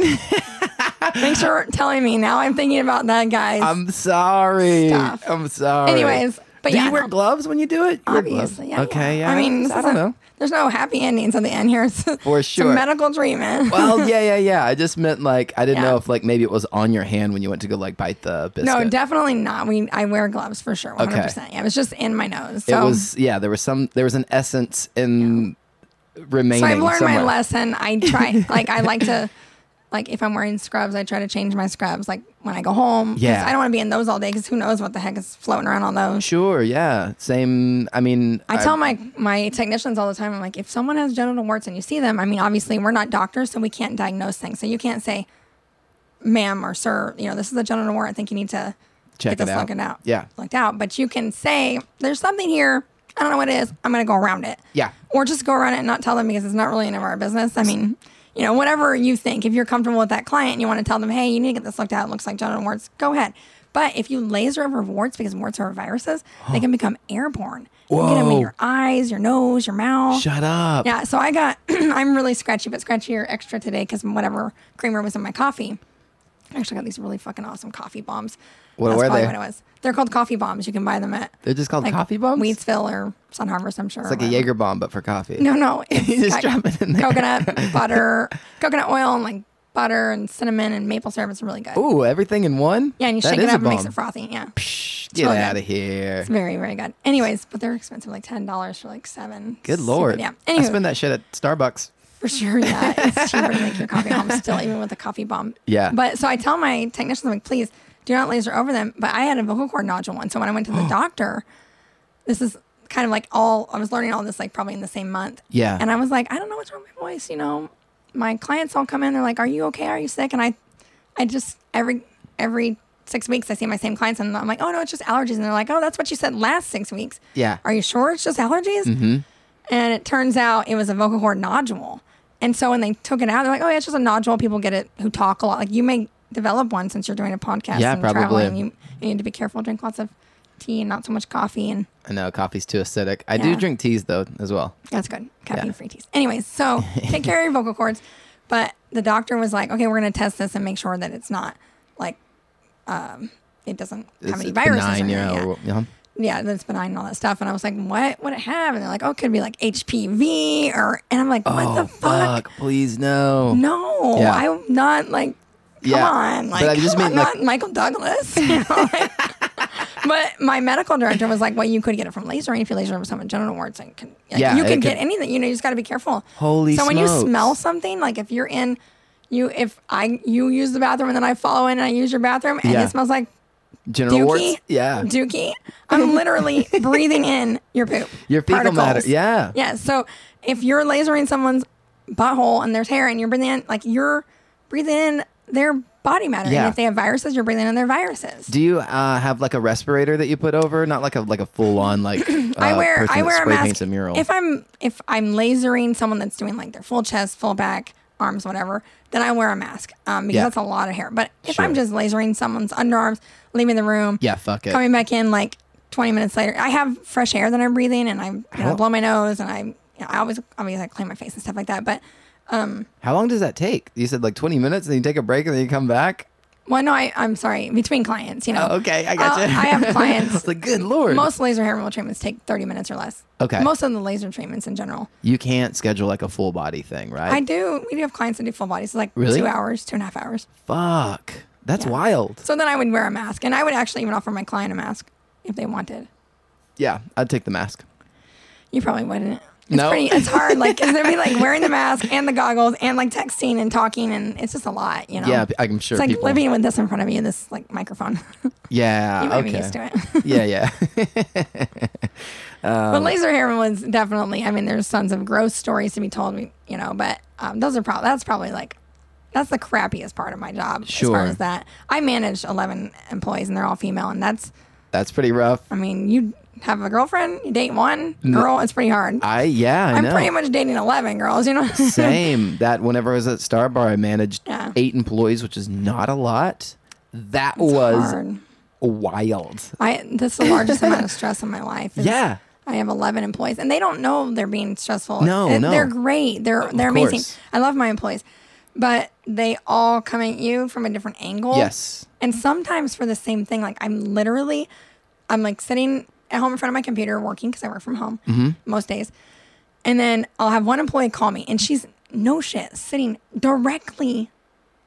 Thanks for telling me. Now I'm thinking about that, guys. I'm sorry. Stuff. I'm sorry. Anyways, but do yeah, you wear no. gloves when you do it? You? Obviously, yeah. Okay, yeah. I mean, I don't a- know. There's no happy endings at the end here. It's, For it's a sure. medical treatment. Well, yeah, yeah, yeah. I just meant like I didn't Yeah. know if like maybe it was on your hand when you went to go like bite the biscuit. no, definitely not. We I wear gloves for sure. 100. percent Yeah, it was just in my nose. So, it was yeah. There was some. There was an essence in remaining. so I've learned somewhere. my lesson. I try like I like to. Like if I'm wearing scrubs, I try to change my scrubs. Like when I go home, 'cause Yeah. I don't want to be in those all day because who knows what the heck is floating around on those. Sure. Yeah. Same. I mean, I tell my my technicians all the time. I'm like, if someone has genital warts and you see them, I mean, obviously we're not doctors, so we can't diagnose things. So you can't say, "Ma'am" or "Sir," you know, this is a genital wart. I think you need to Check get this it out. looked out. Yeah. looked out. But you can say, "There's something here. I don't know what it is. I'm going to go around it." Yeah. or just go around it and not tell them because it's not really any of our business. I mean, you know, whatever you think. If you're comfortable with that client and you want to tell them, hey, you need to get this looked at, it looks like genital warts, go ahead. But if you laser over warts, because warts are viruses, they can become airborne. You can get them in Whoa. your eyes, your nose, your mouth. Shut up. Yeah, so I got, I'm really scratchy, but scratchier extra today because whatever creamer was in my coffee. I actually got these really fucking awesome coffee bombs. What That's were probably they? what it was. They're called coffee bombs. You can buy them at They're just called like coffee bombs? Wheatsville or Sun Harvest, I'm sure. It's like a Jaeger bomb, but for coffee. No, no. It's just drop it in there. Coconut, butter, coconut oil, and like butter and cinnamon and maple syrup. It's really good. Ooh, everything in one? Yeah, and you That shake it up and makes it frothy. Yeah. Psh, get really good. out of here. It's very, very good. Anyways, but they're expensive, like ten dollars for like seven. Good Super- lord. Yeah. I Anyway, spend that shit at Starbucks. for sure. Yeah, it's cheaper to make your coffee home still, even with a coffee bomb. Yeah. But so I tell my technicians, I'm like, please do not laser over them. But I had a vocal cord nodule one, so when I went to the doctor, this is kind of like all I was learning all this like probably in the same month. Yeah. And I was like, I don't know what's wrong with my voice. You know, my clients all come in, they're like, Are you okay? Are you sick? And I, I just every every six weeks I see my same clients, and I'm like, Oh no, it's just allergies. And they're like, Oh, that's what you said last six weeks. Yeah. Are you sure it's just allergies? Mm-hmm. And it turns out it was a vocal cord nodule. And so when they took it out, they're like, "Oh yeah, it's just a nodule." People get it who talk a lot. Like you may develop one since you're doing a podcast Yeah, and probably. traveling. You, you need to be careful. Drink lots of tea and not so much coffee. And I know coffee's too acidic. I do drink teas though as well. that's good. Caffeine free teas. Anyways, so take care of your vocal cords. But the doctor was like, okay, we're going to test this and make sure that it's not like, um, it doesn't have It's any viruses. benign, or anything. yeah. yeah. yeah, that's benign and all that stuff. And I was like, what would it have? And they're like, oh, it could be like HPV or, and I'm like, what Oh the fuck? fuck! Please no. No, Yeah. I'm not like, come Yeah. on. But Like, I just mean, like- not Michael Douglas. you know, like- but my medical director was like, well, you could get it from lasering if you laser over someone genital warts. And can, like, Yeah, you can could- get anything. You know, you just got to be careful. Holy So when you smell something, like if you're in, you if I you use the bathroom and then I follow in and I use your bathroom and Yeah. it smells like Genital dookie, warts. Yeah. dookie, I'm literally breathing in your poop. Your fecal matter. particles. Yeah. Yeah. So if you're lasering someone's butthole and there's hair and you're breathing in, like you're breathing in their body matter. Yeah. And if they have viruses, you're breathing in their viruses. Do you uh, have like a respirator that you put over? Not like a like a full on like. Uh, I wear I wear a mask a mural. if I'm if I'm lasering someone that's doing like their full chest, full back, arms, whatever. Then I wear a mask um, because Yeah. that's a lot of hair. But if Sure. I'm just lasering someone's underarms, leaving the room, yeah, fuck it. coming back in like 20 minutes later, I have fresh air that I'm breathing, and I you know, How- blow my nose, and I you know, I always obviously I clean my face and stuff like that. But How long does that take? You said like twenty minutes, and then you take a break, and then you come back. well, no, I I'm sorry between clients, you know. Oh, okay, I got Uh, you. I have clients. Like good lord. Most laser hair removal treatments take 30 minutes or less. Okay. Most of the laser treatments in general. you can't schedule like a full body thing, right? I do. We do have clients that do full bodies, It's like Really? two hours, two and a half hours. Fuck. That's Yeah. wild. So then I would wear a mask, and I would actually even offer my client a mask if they wanted. Yeah, I'd take the mask. You probably wouldn't. It's No. pretty, it's hard. Like, cause they'd be like wearing the mask and the goggles and like texting and talking, and it's just a lot, you know. Yeah, I'm sure It's like people. living with this in front of you, this like microphone. yeah. you might okay. be used to it. yeah, yeah. Um, but laser hair was definitely. I mean, there's tons of gross stories to be told. You know, but um, those are probably that's probably like that's the crappiest part of my job Sure. as far as that. I manage 11 employees, and they're all female, and that's. That's pretty rough. I mean, you have a girlfriend, you date one girl, it's pretty hard. I yeah, I I'm know. pretty much dating 11 girls, you know? Same. That whenever I was at Star Bar, I managed Yeah. eight employees, which is not a lot. That It's was hard. wild. I that's the largest amount of stress in my life. is Yeah. I have 11 employees and they don't know they're being stressful. No, no. They're great. They're they're amazing. course. I love my employees. But they all come at you from a different angle. Yes. And sometimes for the same thing, like I'm literally, I'm like sitting at home in front of my computer working because I work from home Mm-hmm. most days. And then I'll have one employee call me and she's no shit sitting directly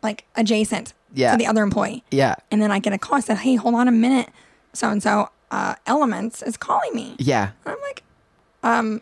like adjacent Yeah. to the other employee. Yeah. And then I get a call. I said, hey, hold on a minute. So and so uh, Elements is calling me. Yeah. And I'm like, um,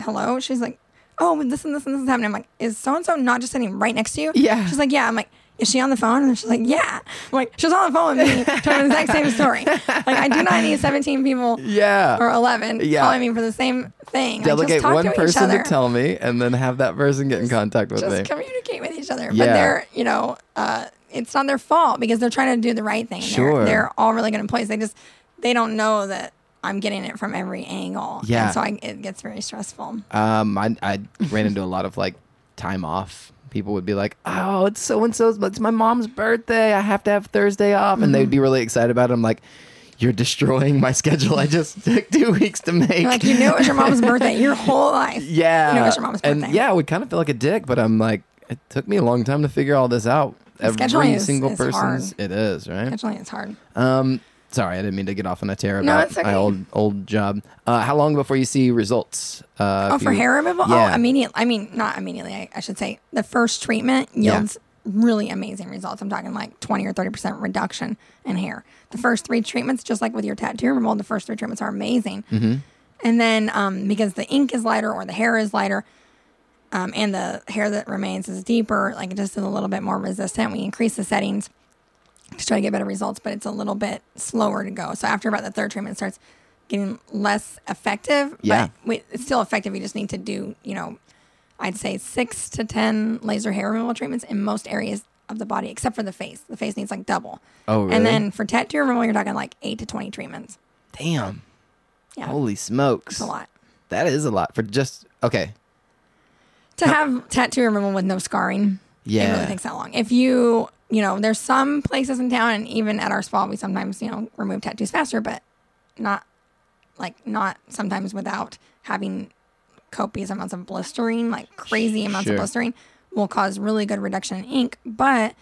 hello? She's like, oh, this and this and this is happening. I'm like, is so and so not just sitting right next to you? Yeah. She's like, yeah. I'm like, is she on the phone? And she's like, yeah. I'm like, she's on the phone with me telling the exact same story. Like, I do not need 17 people Yeah. or 11 Yeah. calling me for the same thing. Like, Delegate just talk one to person to tell me, and then have that person get in contact with just me. communicate with each other. Yeah. But they're, you know, uh, it's not their fault because they're trying to do the right thing. Sure. They're, they're all really good employees. They just, they don't know that I'm getting it from every angle. Yeah. And so I, it gets very stressful. Um, I I ran into a lot of like time off people would be like, "Oh, it's so and so's, it's my mom's birthday. I have to have Thursday off," and they'd be really excited about it. I'm like, "You're destroying my schedule. I just took two weeks to make." Like you knew it was your mom's birthday your whole life. yeah, You know it was your mom's and birthday. yeah, I would kind of feel like a dick, but I'm like, it took me a long time to figure all this out. Every Scheduling is- single is person's hard. it is right. Scheduling is hard. Um, sorry, I didn't mean to get off on a tear No, about it's okay. my old old job. Uh, how long before you see results? Uh, Oh, if for you- hair removal? Yeah. Oh, immediately. I mean, not immediately. I, I should say the first treatment yields really amazing results. I'm talking like 20 or 30% reduction in hair. The first three treatments, just like with your tattoo removal, the first three treatments are amazing. Mm-hmm. And then um, because the ink is lighter or the hair is lighter, um, and the hair that remains is deeper, like it just is a little bit more resistant. We increase the settings to try to get better results, but it's a little bit slower to go. So after about the third treatment, it starts getting less effective. Yeah. But we, it's still effective. You just need to do, you know, I'd say six to 10 laser hair removal treatments in most areas of the body, except for the face. The face needs like double. Oh, really? And then for tattoo removal, you're talking like eight to 20 treatments. Damn. Yeah. Holy smokes. It's a lot. That is a lot for just okay. To have tattoo removal with no scarring, Yeah. it really takes that long. If you, you know, there's some places in town, and even at our spa, we sometimes, you know, remove tattoos faster, but not like not sometimes without having copious amounts of blistering, like crazy amounts Sure. of blistering, will cause really good reduction in ink, but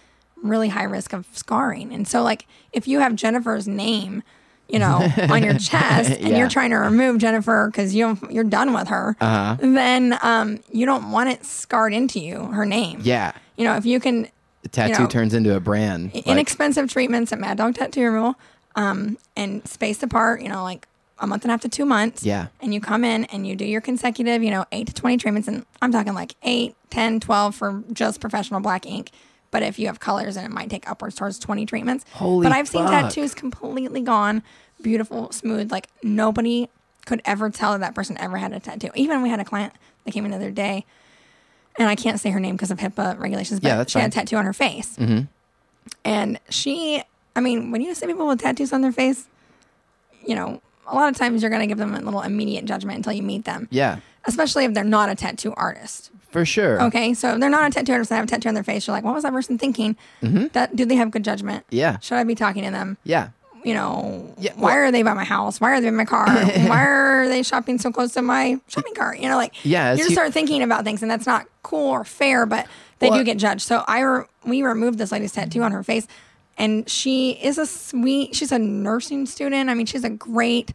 really high risk of scarring. And so, like, if you have Jennifer's name, you know, on your chest, and Yeah. you're trying to remove Jennifer because you you're done with her, Uh-huh. then um, you don't want it scarred into you, her name. Yeah. You know, if you can The tattoo know, turns into a brand. Like, inexpensive treatments at Mad Dog Tattoo Removal, um, and spaced apart, you know, like a month and a half to two months. Yeah. And you come in and you do your consecutive, you know, eight to 20 treatments. And I'm talking like eight, 10, 12 for just professional black ink. But if you have colors, then it might take upwards towards 20 treatments. Holy but I've seen tattoos completely gone, beautiful, smooth. Like nobody could ever tell that that person ever had a tattoo. Even we had a client that came in the other day, and I can't say her name because of HIPAA regulations, but Yeah, that's she had a fine. tattoo on her face. And she, I mean, when you see people with tattoos on their face, you know, a lot of times you're going to give them a little immediate judgment until you meet them, Yeah. especially if they're not a tattoo artist. For sure. Okay, so if they're not a tattoo artist and have a tattoo on their face, you're like, what was that person thinking? That do they have good judgment? Mm-hmm. Yeah. Should I be talking to them? Yeah. You know, Yeah, why well- are they by my house? Why are they in my car? why are they shopping so close to my shopping cart? You know, like Yeah, you just start thinking about things, and that's not cool or fair, but they Well, do get judged. So I re- we removed this lady's tattoo on her face, and she is a sweet. She's a nursing student. I mean, she's a great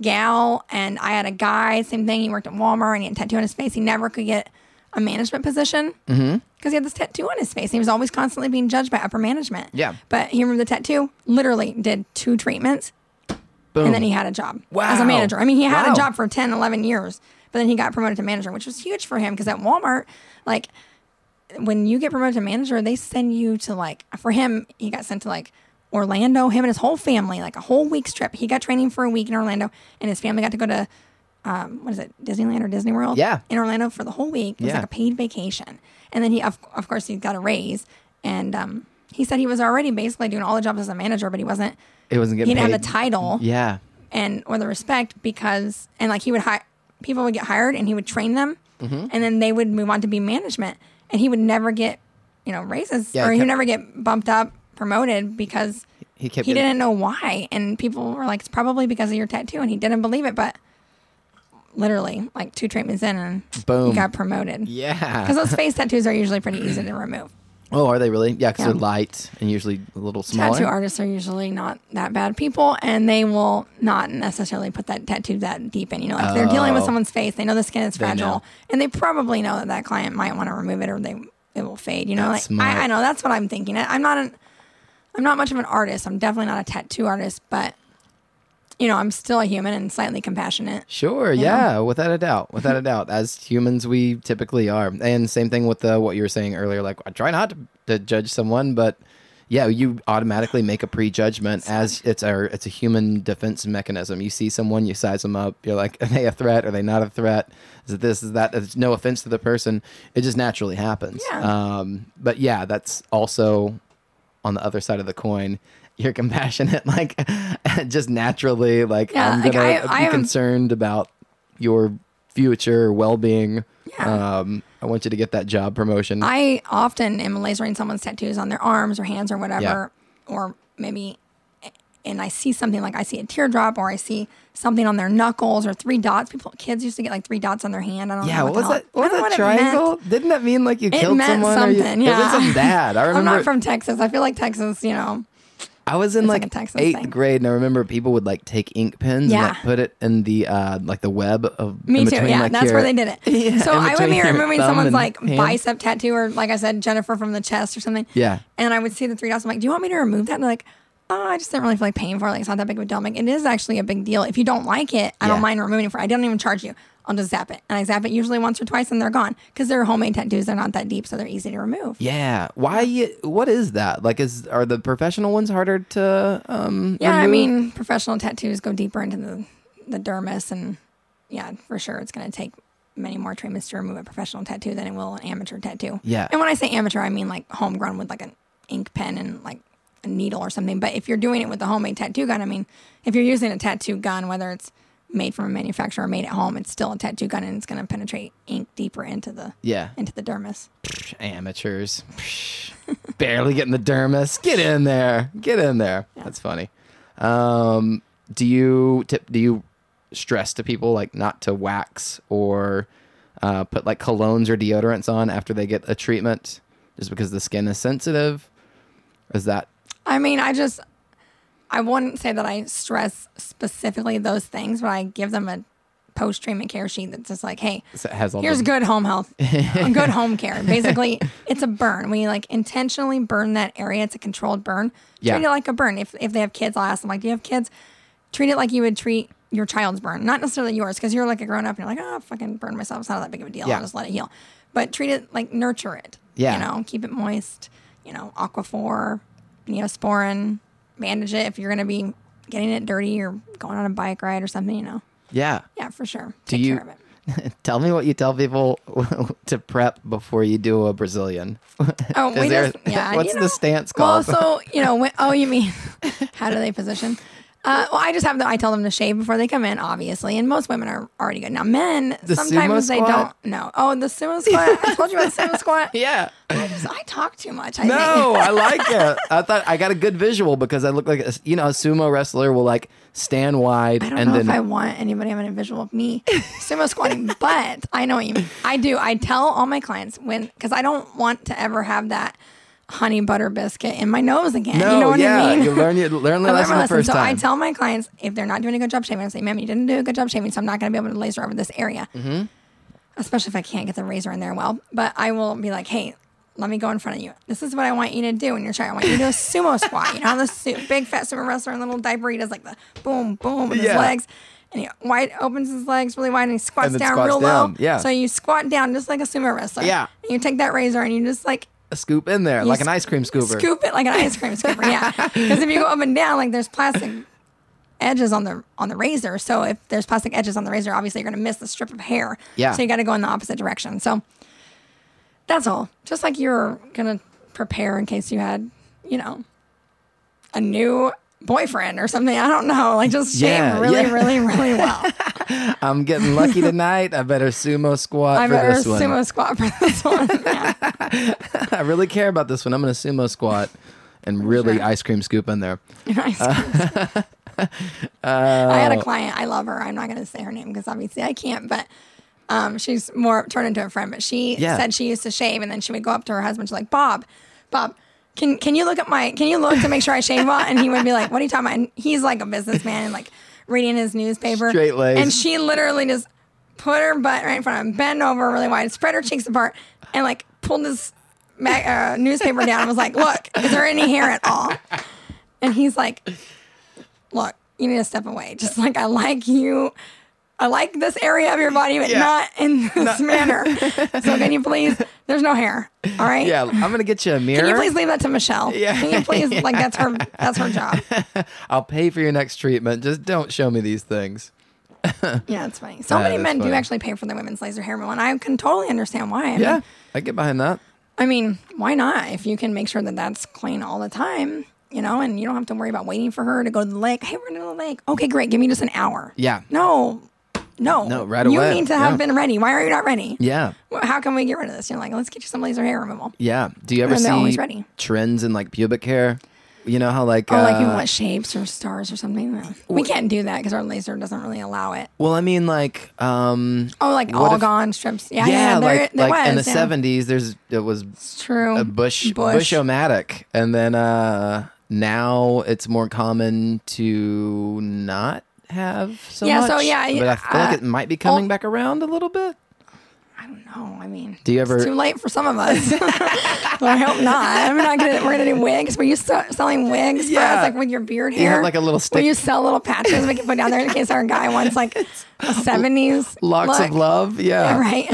gal. And I had a guy, same thing. He worked at Walmart, and he had a tattoo on his face. He never could get a management position mm-hmm. Because he had this tattoo on his face. He was always constantly being judged by upper management. Yeah. But he removed the tattoo, literally did two treatments, Boom. and then he had a job as a manager. I mean, he had Wow. a job for 10, 11 years, but then he got promoted to manager, which was huge for him because at Walmart, like, when you get promoted to manager, they send you to like, for him, he got sent to like Orlando, him and his whole family, like a whole week's trip. He got training for a week in Orlando, and his family got to go to, um, what is it, Disneyland or Disney World? Yeah. In Orlando for the whole week. It was Yeah. like a paid vacation. And then he, of, of course, he got a raise. And um, he said he was already basically doing all the jobs as a manager, but he wasn't, it wasn't getting. he didn't paid. have the title Yeah. and or the respect because and like he would hire people would get hired and he would train them Mm-hmm. and then they would move on to be management and he would never get you know raises Yeah, or he would never get bumped up promoted because He kept he didn't know why and people were like it's probably because of your tattoo and he didn't believe it but literally like two treatments in and Boom. got promoted Yeah. because those face tattoos are usually pretty easy to remove Oh, are they really? Yeah, because Yeah. they're light and usually a little smaller. tattoo artists are usually not that bad people and they will not necessarily put that tattoo that deep in you know like they're dealing with Oh. someone's face they know the skin is fragile and they probably know that that client might want to remove it or they it will fade you know That's like. I, I know that's what i'm thinking I- i'm not an i'm not much of an artist i'm definitely not a tattoo artist but you know i'm still a human and slightly compassionate Sure, yeah, without a doubt, without a doubt. As humans, we typically are, and same thing with uh, what you were saying earlier. Like, I try not to, to judge someone, but yeah, you automatically make a prejudgment as it's a it's a human defense mechanism. You see someone, you size them up. You're like, are they a threat? Are they not a threat? Is it this? Is that? It's no offense to the person. It just naturally happens. Yeah. Um, but yeah, that's also on the other side of the coin. You're compassionate, like just naturally. Like Yeah, I'm like, gonna I- be I concerned about your future well being. Yeah. Um, I want you to get that job promotion. I often am lasering someone's tattoos on their arms or hands or whatever, or maybe, and I see something like I see a teardrop or I see something on their knuckles or three dots. People, kids used to get like three dots on their hand. I don't yeah, know what what, was that? What was that what triangle? Didn't that mean like you It killed someone? or you- something. yeah, It wasn't bad. I remember. I'm not from Texas. I feel like Texas. You know, I was in like like, eighth grade, and I remember people would like take ink pens and like put it in the uh like the web of me in too. Yeah, like, that's your- where they did it. Yeah, so I would be removing someone's like hand. bicep tattoo, or like I said, Jennifer from the chest or something. Yeah. And I would see the three dots. I'm like, do you want me to remove that? And they're like, oh, I just didn't really feel like paying for it. Like, it's not that big of a deal. Like, it is actually a big deal. If you don't like it, I Yeah. don't mind removing it for I don't even charge you. I'll just zap it. And I zap it usually once or twice and they're gone because they're homemade tattoos. They're not that deep, so they're easy to remove. Yeah. Why? What is that? Like, is are the professional ones harder to um? Yeah, I mean, professional tattoos go deeper into the, the dermis. And yeah, for sure, it's going to take many more treatments to remove a professional tattoo than it will an amateur tattoo. Yeah. And when I say amateur, I mean like homegrown with like an ink pen and like a needle or something. But if you're doing it with a homemade tattoo gun, I mean, if you're using a tattoo gun, whether it's made from a manufacturer made at home, it's still a tattoo gun and it's going to penetrate ink deeper into the Yeah. into the dermis. Amateurs. Barely getting the dermis. Get in there. Get in there. That's funny. Um, do you tip? Do you stress to people like not to wax or uh, put like colognes or deodorants on after they get a treatment, just because the skin is sensitive? Is that I mean, I just, I wouldn't say that I stress specifically those things, but I give them a post treatment care sheet that's just like, hey, all here's good home health, good home care. Basically, it's a burn. We like intentionally burn that area. It's a controlled burn. Yeah. Treat it like a burn. If if they have kids, I'll ask them like, do you have kids? Treat it like you would treat your child's burn, not necessarily yours, because you're like a grown up and you're like, oh, I fucking burn myself. It's not that big of a deal. Yeah. I'll just let it heal. But treat it like nurture it. Yeah. You know, keep it moist. You know, Aquaphor, Neosporin, bandage it if you're gonna be getting it dirty or going on a bike ride or something. You know. yeah. Yeah, for sure. Do Take you- care of it. Tell me what you tell people to prep before you do a Brazilian. Oh, there- just, yeah. what's you the know, stance Well, called? so you know, when, oh, you mean how do they position? Uh, well, I just have them. I tell them to shave before they come in, obviously, and most women are already good. Now, men The sometimes they don't know. Oh, the sumo squat. I told you about the sumo squat. yeah. I, just, I talk too much. I No. I like it. I thought I got a good visual because I look like a, you know a sumo wrestler will like stand wide I don't and know then if I want anybody having a visual of me sumo squatting, but I know what you mean. I do. I tell all my clients when because I don't want to ever have that honey butter biscuit in my nose again. no, you know what yeah, I mean? you learn you learn the lesson the first so I tell my clients if they're not doing a good job shaving, I say, "Ma'am, you didn't do a good job shaving, so I'm not going to be able to laser over this area." Mm-hmm. Especially if I can't get the razor in there well. But I will be like, "Hey, let me go in front of you. This is what I want you to do when you're trying. I want you to do a sumo squat. You know, the su- big fat sumo wrestler and the little diaper, he does like the boom, boom with Yeah. his legs." And he wide opens his legs really wide and he squats And down squats real down, low. yeah. So you squat down just like a sumo wrestler. Yeah. And you take that razor and you just like a scoop in there like an ice cream scooper. Scoop it like an ice cream scooper, yeah. Because if you go up and down, like there's plastic edges on the on the razor. So if there's plastic edges on the razor, obviously you're gonna miss the strip of hair. Yeah. So you got to go in the opposite direction. So that's all. Just like you're gonna prepare in case you had, you know, a new boyfriend or something. I don't know. Like just shave Yeah, really, yeah. really, really well. I'm getting lucky tonight. I better sumo squat I for better this one. sumo squat for this one. Yeah. I really care about this one. I'm gonna sumo squat and really sure. ice cream scoop in there. Nice. I had a client. I love her. I'm not going to say her name because obviously I can't. But um, she's more turned into a friend. But she said she used to shave, and then she would go up to her husband. She's like, "Bob, Bob, can can you look at my? Can you look to make sure I shave well?" And he would be like, "What are you talking about?" And he's like a businessman and like reading his newspaper. Straight legs. And she literally just put her butt right in front of him, bend over really wide, spread her cheeks apart, and like pulled this mag- uh, newspaper down and was like, "Look, is there any hair at all?" And he's like, look, you need to step away. Just like I like you. I like this area of your body, but Yeah. not in this manner. So can you please? There's no hair. All right. Yeah, I'm gonna get you a mirror. Can you please leave that to Michelle? Yeah. Can you please? Like that's her. That's her job. I'll pay for your next treatment. Just don't show me these things. Yeah, it's funny. So That many men funny. do actually pay for their women's laser hair removal, and I can totally understand why. I Yeah, Mean, I get behind that. I mean, why not? If you can make sure that that's clean all the time, you know, and you don't have to worry about waiting for her to go to the lake. Hey, we're going to the lake. Okay, great. Give me just an hour. Yeah. No, No, No, right away. You need to have Yeah. been ready. Why are you not ready? Yeah. Well, How can we get rid of this? You're like, let's get you some laser hair removal. Yeah. Do you ever And see trends in like pubic hair? You know how like Oh, like you want shapes or stars or something. No. We can't do that because our laser doesn't really allow it. well, I mean like um Oh, like all if- gone strips. Yeah, yeah, yeah. there, like there like in the was, yeah. seventies, there's it was It's true. a bush Bush. bush-o-matic, and then uh now it's more common to not have so Yeah, much. so yeah, but I feel like it might be coming back around a little bit. Don't know. I mean, Do you it's ever- too late for some of us. well, I hope not. We're not gonna. We're gonna do wigs. Were you se- selling wigs for Yeah. us, like with your beard You hair? have, like, a little Will you sell little patches we can put down there in case our guy wants like a seventies Locks of love, yeah. Right.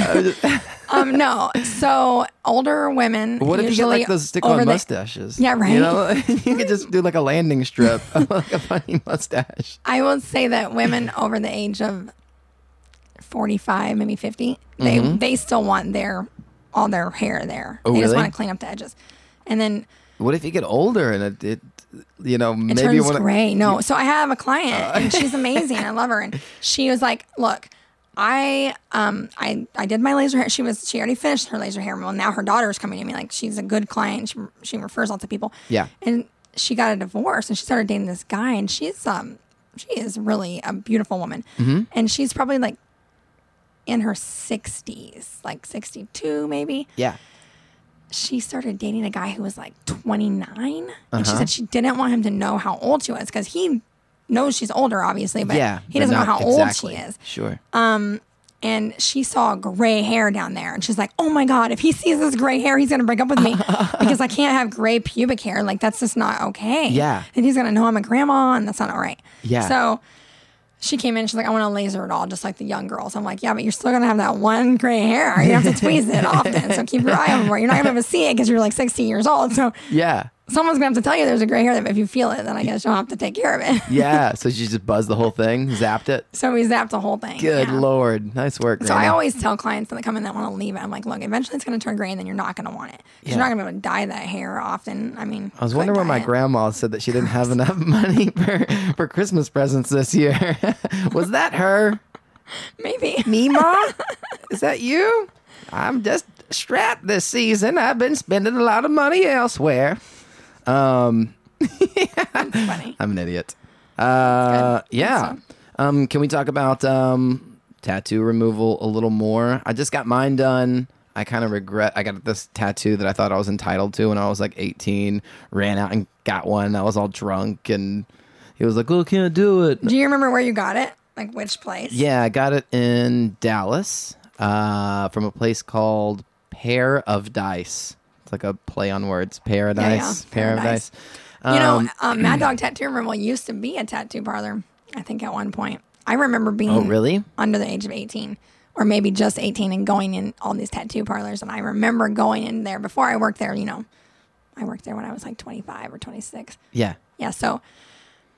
um, no. So older women. What if you get like those stick over on the- mustaches? Yeah, right. You know, you could just do like a landing strip, like a funny mustache. I will say that women over the age of 45, maybe 50, they they still want their all their hair there. Oh, they just really? want to clean up the edges. And then What if you get older and it, it you know, it maybe turns one of- gray. No, so I have a client Uh. and she's amazing. I love her. And she was like, "Look, I um I I did my laser hair. She was she already finished her laser hair. Well, now her daughter's coming to me. Like she's a good client. She she refers lots of people. Yeah. And she got a divorce and she started dating this guy and she's um she is really a beautiful woman. Mm-hmm. And she's probably like in her 60s, like 62 maybe Yeah. she started dating a guy who was like 29 and she Uh-huh. said she didn't want him to know how old she was because he knows she's older obviously but yeah. he doesn't know how old she is Sure. Um, and she saw gray hair down there and she's like oh my god if he sees this gray hair he's gonna break up with me because i can't have gray pubic hair like that's just not okay Yeah. and he's gonna know i'm a grandma and that's not all right Yeah. so she came in. She's like, "I want to laser it all, just like the young girls." I'm like, "Yeah, but you're still gonna have that one gray hair. You have to tweeze it often, so keep your eye on it. You're not gonna be able to see it because you're like 60 years old. So yeah. Someone's gonna have to tell you there's a gray hair. That if you feel it, then I guess you'll have to take care of it. Yeah. so she just buzzed the whole thing, zapped it. so we zapped the whole thing. Good yeah. lord. Nice work. So I always tell clients that come in that want to leave it. I'm like, look, eventually it's going to turn gray, and then you're not going to want it. Yeah. You're not going to be able to dye that hair often. I mean, I was wondering why my grandma said that she didn't have enough money for, for Christmas presents this year. was that her? maybe. Me, mom? Is that you? I'm just strapped this season. I've been spending a lot of money elsewhere. Um, funny. I'm an idiot. Uh, yeah. Awesome. Um, can we talk about um, tattoo removal a little more? I just got mine done. I kind of regret. I got this tattoo that I thought I was entitled to when I was like 18. Ran out and got one. I was all drunk, and he was like, "Oh, can't do it." Do you remember where you got it? Like which place? Yeah, I got it in Dallas uh, from a place called Pair of Dice. It's like a play on words. Paradise. yeah, of Paradise. Dice. You know, Um, um, Mad Dog Tattoo Removal used to be a tattoo parlor. I think at one point. I remember being Oh, really? under the age of 18 or maybe just 18 and going in all these tattoo parlors. And I remember going in there before I worked there, you know, I worked there when I was like 25 or 26. Yeah. Yeah. So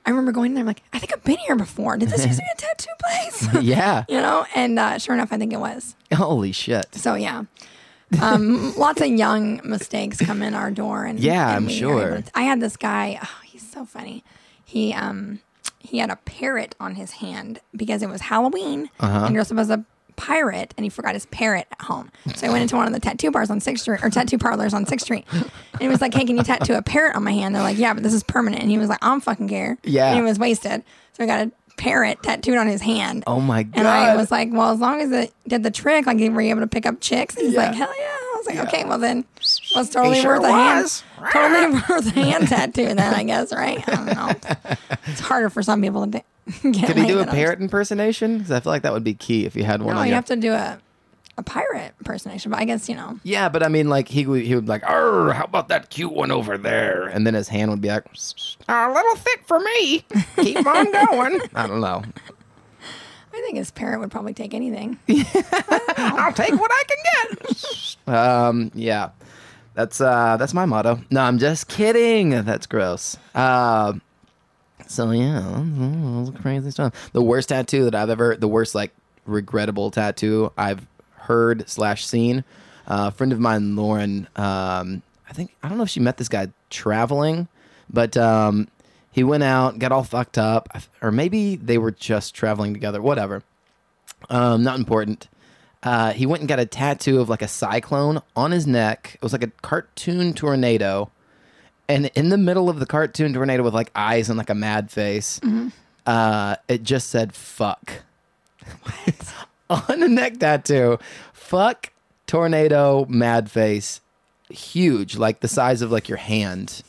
I remember going in there, I'm like, I think I've been here before. Did this used to be a tattoo place? Yeah. you know? And uh, sure enough, I think it was. Holy shit. So yeah. Um, lots of young mistakes come in our door, and Yeah, and I'm sure. to- I had this guy. Oh, he's so funny. He um he had a parrot on his hand because it was Halloween, Uh-huh. and you're supposed to pirate, and he forgot his parrot at home. So I went into one of the tattoo bars on Sixth Street or tattoo parlors on Sixth Street, and he was like, "Hey, can you tattoo a parrot on my hand?" They're like, "Yeah, but this is permanent." And he was like, "I'm fucking care." Yeah. and he was wasted, so I got a parrot tattooed on his hand. Oh my god. And I was like, well, as long as it did the trick, like, were you able to pick up chicks? And he's like, hell yeah. I was like, okay, well then, was totally sure worth a hand, totally worth a hand tattoo. Then I guess, right? I don't know. It's harder for some people to d- get. Could he do a others. parrot impersonation? Because I feel like that would be key if you had one. No, on you your- have to do a a pirate impersonation. But I guess you know. Yeah, but I mean, like he would, he would be like, "Arr, how about that cute one over there?" And then his hand would be like, "A little thick for me. Keep on going." I don't know. I think his parrot would probably take anything. I'll take what I can get. um, yeah, that's uh, that's my motto. No, I'm just kidding. That's gross. Uh, so yeah, crazy stuff. The worst tattoo that I've ever, the worst like regrettable tattoo I've heard slash seen. Uh, a friend of mine, Lauren. Um, I think I don't know if she met this guy traveling, but um, he went out, got all fucked up, or maybe they were just traveling together. Whatever Um, not important. Uh, he went and got a tattoo of like a cyclone on his neck. It was like a cartoon tornado, and in the middle of the cartoon tornado with like eyes and like a mad face, uh, it just said "fuck" on the neck tattoo. Fuck tornado mad face, huge, like the size of like your hand.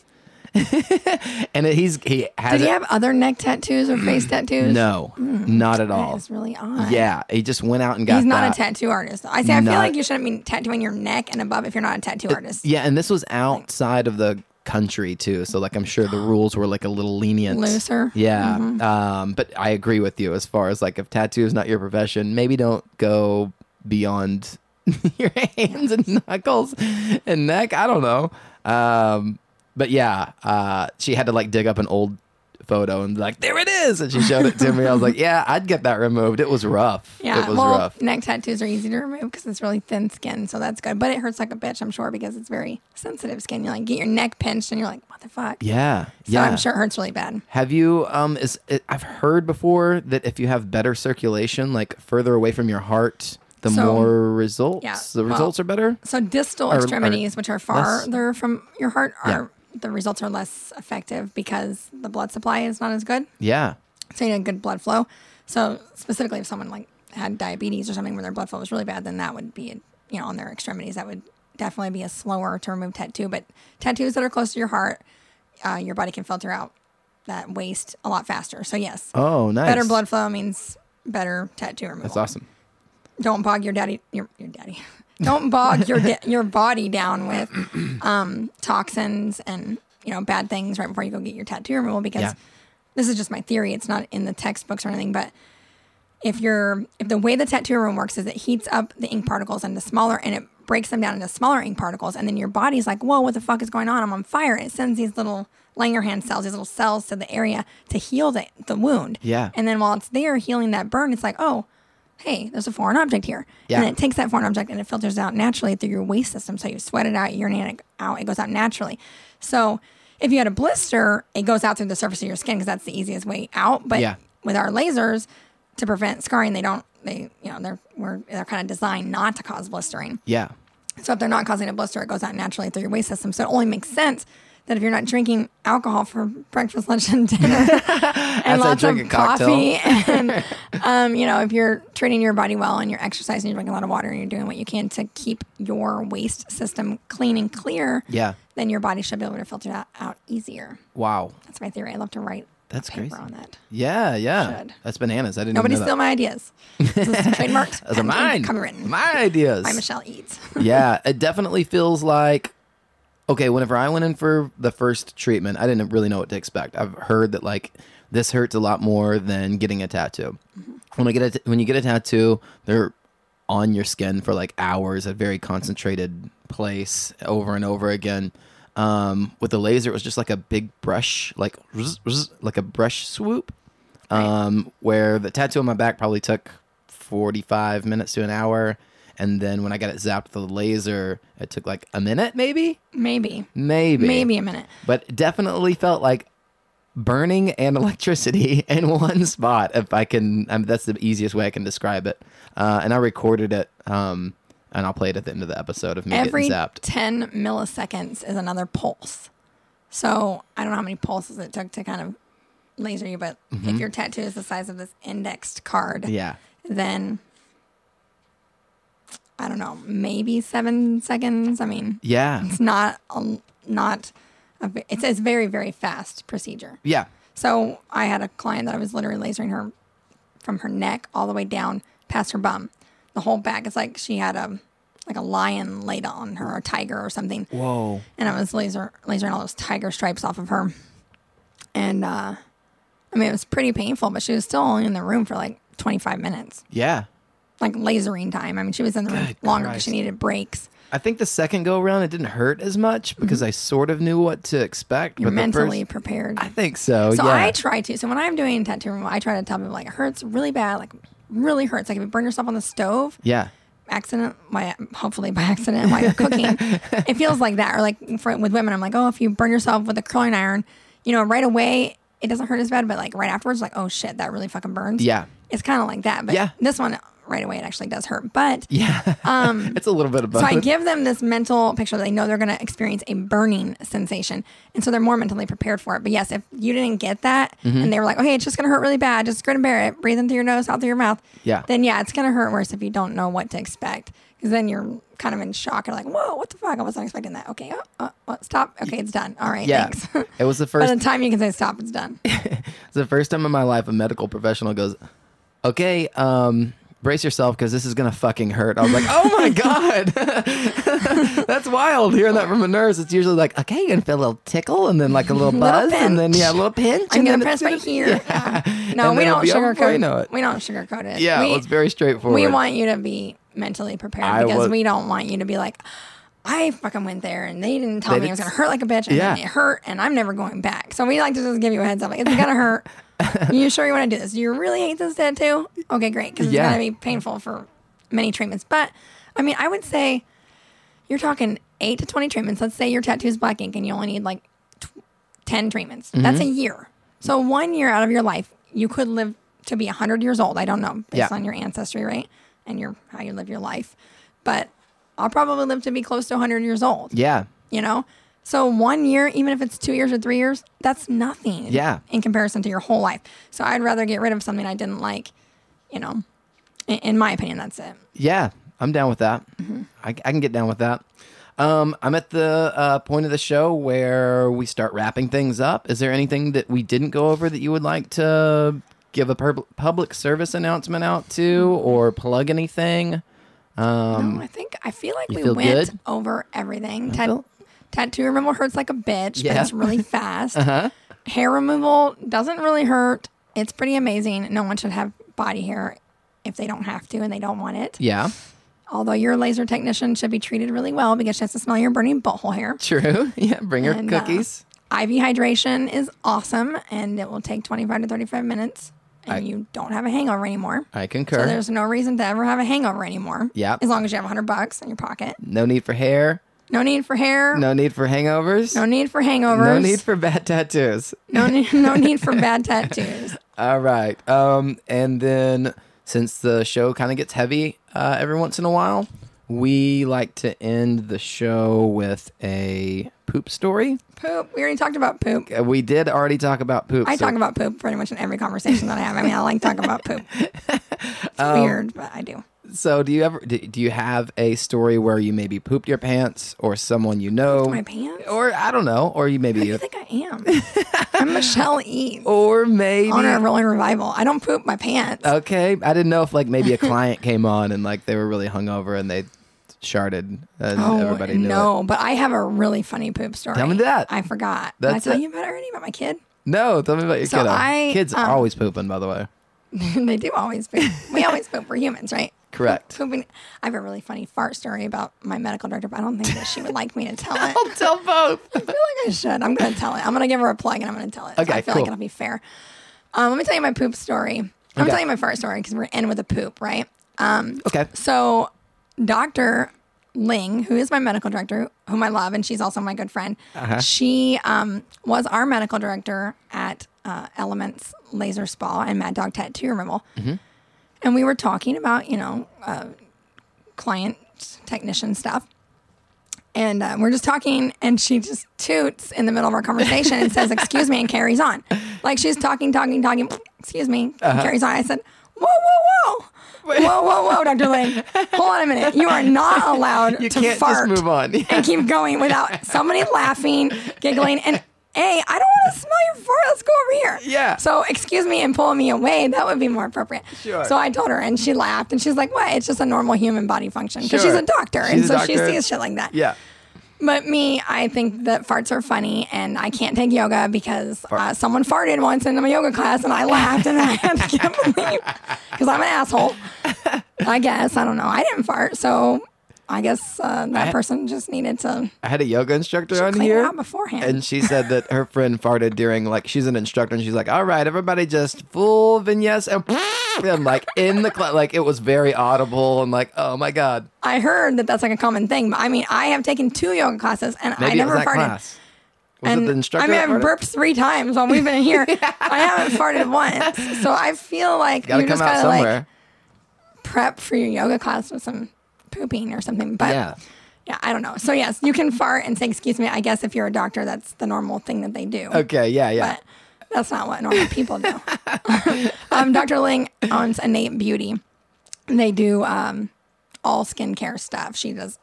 and it, he's he has Did he it- have other neck tattoos or face tattoos? no, hmm. not at all. is really odd. Yeah, he just went out and got He's not that. a tattoo artist. I say I feel like you shouldn't be tattooing your neck and above if you're not a tattoo artist. Yeah, and this was outside of the country too, so like I'm sure the rules were like a little lenient, Looser. Mm-hmm. Yeah, um, but I agree with you as far as like if tattoo is not your profession, maybe don't go beyond your hands and knuckles and neck. I don't know, um, but yeah, uh, she had to like dig up an old photo and be like, there it is, and she showed it to me. I was like, yeah, I'd get that removed. It was rough. Yeah, it was well, rough. neck tattoos are easy to remove because it's really thin skin, so that's good. But it hurts like a bitch, I'm sure, because it's very sensitive skin. You like get your neck pinched, and you're like, what the fuck? Yeah, So yeah. I'm sure it hurts really bad. Have you um is it, I've heard before that if you have better circulation like further away from your heart the So- more results Yeah, the well- results are better? So distal extremities, which are farther from your heart, are the results are less effective because the blood supply is not as good. Yeah. So you need a good blood flow. So specifically, if someone like had diabetes or something where their blood flow was really bad, then that would be you know on their extremities. That would definitely be a slower to remove tattoo. But tattoos that are close to your heart, uh, your body can filter out that waste a lot faster. So yes, Oh, nice. better blood flow means better tattoo removal. That's awesome. Don't bog your daddy your your daddy. Don't bog your your body down with um, toxins and you know bad things right before you go get your tattoo removal because Yeah. this is just my theory. It's not in the textbooks or anything, but if you're if the way the tattoo room works is it heats up the ink particles into smaller and it breaks them down into smaller ink particles and then your body's like whoa what the fuck is going on i'm on fire it sends these little langerhans cells these little cells to the area to heal the, the wound Yeah. and then while it's there healing that burn it's like oh hey there's a foreign object here Yeah. and it takes that foreign object and it filters out naturally through your waste system so you sweat it out you urinate it out it goes out naturally so if you had a blister it goes out through the surface of your skin because that's the easiest way out but Yeah. with our lasers to prevent scarring they don't they you know they're we're, they're kind of designed not to cause blistering Yeah. so if they're not causing a blister it goes out naturally through your waste system so it only makes sense that if you're not drinking alcohol for breakfast lunch and dinner and lots of coffee and um, you know if you're treating your body well and you're exercising you're drinking a lot of water and you're doing what you can to keep your waste system clean and clear Yeah. then your body should be able to filter that out easier Wow. that's my theory i love to write That's crazy. on that Yeah, yeah. Should. That's bananas. I didn't Nobody know steal that. my ideas. Trademarked. Those are mine. Copywritten My ideas. by Michelle Eades. yeah, it definitely feels like okay, whenever I went in for the first treatment, I didn't really know what to expect. I've heard that like this hurts a lot more than getting a tattoo. When I get a t- when you get a tattoo, they're on your skin for like hours, a very concentrated place over and over again. Um, with the laser, it was just like a big brush, like like a brush swoop. Um, where the tattoo on my back probably took 45 minutes to an hour. And then when I got it zapped with the laser, it took like a minute, maybe? Maybe. Maybe. Maybe a minute. But definitely felt like burning and electricity in one spot. If I can, I mean, that's the easiest way I can describe it. Uh, and I recorded it, um, and I'll play it at the end of the episode of me Every getting zapped. 10 milliseconds is another pulse. So I don't know how many pulses it took to kind of laser you, but if your tattoo is the size of this indexed card, Mm-hmm. Yeah. then I don't know, maybe seven seconds. I mean, Yeah. it's not a, not a, it's a very very fast procedure. Yeah. So I had a client that I was literally lasering her from her neck all the way down past her bum. The whole back. It's like she had a like a lion laid on her, or a tiger or something. Whoa. And I was laser lasering all those tiger stripes off of her. And uh I mean it was pretty painful, but she was still only in the room for like twenty five minutes. Yeah. Like lasering time. I mean she was in the room Good longer because she needed breaks. I think the second go around, it didn't hurt as much because I sort of knew what to expect. Mm-hmm. You're but the mentally first- prepared. I think so. So yeah. I try to. So when I'm doing tattoo removal, I try to tell people like it hurts really bad, like really hurts. Like if you burn yourself on the stove, yeah. accident, by hopefully by accident while you're cooking, it feels like that. Or like for, with women, I'm like, oh, if you burn yourself with a curling iron, you know, right away it doesn't hurt as bad, but like right afterwards, like oh shit, that really fucking burns. Yeah. it's kind of like that. But Yeah. this one right away it actually does hurt. But Yeah. Um, it's a little bit of both. so I give them this mental picture that they know they're going to experience a burning sensation. And so they're more mentally prepared for it. But yes, if you didn't get that Mm-hmm. and they were like, okay, it's just going to hurt really bad, just grin and bear it, breathe in through your nose, out through your mouth. Yeah. Then yeah, it's going to hurt worse if you don't know what to expect. Because then you're kind of in shock and like, whoa, what the fuck? I wasn't expecting that. Okay, uh, uh, uh, stop. Okay, it's done. All right, yeah. thanks. It was the first. By the time you can say stop, it's done. It's the first time in my life a medical professional goes, "Okay, um, brace yourself because this is gonna fucking hurt." I was like, "Oh my god, that's wild!" Hearing that from a nurse, it's usually like, "Okay, you're gonna feel a little tickle and then like a little buzz and then yeah, a little pinch." I'm gonna press right here. Yeah, Yeah. No, And we don't sugarcoat you know it. We don't sugarcoat it. Yeah, we, well, it's very straightforward. we want you to be mentally prepared I because was- we don't want you to be like, I fucking went there and they didn't tell They me it was gonna hurt like a bitch and Yeah. it hurt and I'm never going back. So we like to just give you a heads up. Like, it's gonna hurt. you sure you want to do this? Do you really hate this tattoo? Okay, great. Because it's Yeah. gonna be painful for many treatments. But I mean, I would say you're talking eight to 20 treatments. Let's say your tattoo is black ink and you only need like tw- 10 treatments. That's Mm-hmm. a year. So one year out of your life, you could live to be 100 years old. I don't know, based Yeah. on your ancestry, right? And your how you live your life. But I'll probably live to be close to 100 years old, Yeah, you know? So one year, even if it's two years or three years, that's nothing. Yeah. In comparison to your whole life. So I'd rather get rid of something I didn't like, you know. In, in my opinion, that's it. yeah, I'm down with that. Mm-hmm. I, I can get down with that. Um, I'm at the uh, point of the show where we start wrapping things up. Is there anything that we didn't go over that you would like to give a pub- public service announcement out to or plug anything? Um, No, I think I feel like we feel went good? over everything. Tat- feel- tattoo removal hurts like a bitch, Yeah. but it's really fast. Hair removal doesn't really hurt. It's pretty amazing. No one should have body hair if they don't have to and they don't want it. yeah, Although your laser technician should be treated really well because she has to smell your burning butthole hair. true. Yeah, bring her And, uh, cookies. IV hydration is awesome and it will take 25 to 35 minutes and I- you don't have a hangover anymore. I concur. So there's no reason to ever have a hangover anymore. Yep. As long as you have 100 bucks in your pocket. no need for hair. No need for hair. No need for hangovers. No need for hangovers. No need for bad tattoos. no need, no need for bad tattoos. All right. Um, and then since the show kind of gets heavy uh, every once in a while, we like to end the show with a poop story. Poop. We already talked about poop. Uh, We did already talk about poop. I so- talk about poop pretty much in every conversation that I have. I mean, I like talking about poop. It's Um, weird, but I do. So, do you ever do, do you have a story where you maybe pooped your pants, or someone you know, My pants? or I don't know, or you maybe, you think I am? I'm Michelle E. or maybe On a rolling revival. I don't poop my pants. Okay, I didn't know if like maybe a client came on and like they were really hungover and they sharded and Oh everybody knew it. no! But I have a really funny poop story. Tell me that. I forgot. That's Did I tell it. you about it already about my kid? No, tell me about your So kiddo. I, Kids um, are always pooping, by the way. they do always poop. We always poop. We're humans, right? Correct. Pooping. I have a really funny fart story about my medical director, but I don't think that she would like me to tell it. I'll tell both. I feel like I should. I'm going to tell it. I'm going to give her a plug and I'm going to tell it. So Okay, I feel cool. like it'll be fair. Um, let me tell you my poop story. I'm Okay. going to tell you my fart story because we're in with a poop, right? Um, Okay. so Dr. Ling, who is my medical director, whom I love, and she's also my good friend, Uh-huh. she um, was our medical director at uh, Elements Laser Spa and Mad Dog Tattoo Removal. Mm-hmm. And we were talking about, you know, uh, client technician stuff. And uh, we're just talking, and she just toots in the middle of our conversation and says, Excuse me, and carries on. Like she's talking, talking, talking, excuse me, and Uh-huh. carries on. I said, Whoa, whoa, whoa. Whoa, whoa, whoa, Dr. Ling. Hold on a minute. You are not allowed You to can't fart just move on. and keep going without somebody laughing, giggling, and hey, I don't want to smell your fart. Let's go over here. Yeah. So excuse me and pull me away. That would be more appropriate. Sure. So I told her, and she laughed, and she's like, "What? It's just a normal human body function." Because Sure. she's a doctor, She's and a so she sees shit like that. Yeah. But me, I think that farts are funny, and I can't take yoga because uh, someone farted once in my yoga class, and I laughed, and I can't believe because I'm an asshole. I guess I don't know. I didn't fart, so I guess uh, that I- person just needed to I had a yoga instructor on here. out beforehand. And she said that her friend farted during like she's an instructor and she's like, all right, everybody just full vignettes and, and like in the class, like it was very audible and like, oh my god, I heard that that's like a common thing, but I mean, I have taken two yoga classes, and maybe I never it was that farted. class. Was and it the instructor? I mean, I've burped three times while we've been here. I haven't farted once, so I feel like you come just gotta like prep for your yoga class with some pooping or something. But Yeah. yeah, I don't know. So yes, you can fart and say excuse me. I guess if you're a doctor, that's the normal thing that they do. Okay. Yeah. Yeah. But that's not what normal people do. um, Dr. Ling owns Innate Beauty. They do um, all skincare stuff. She does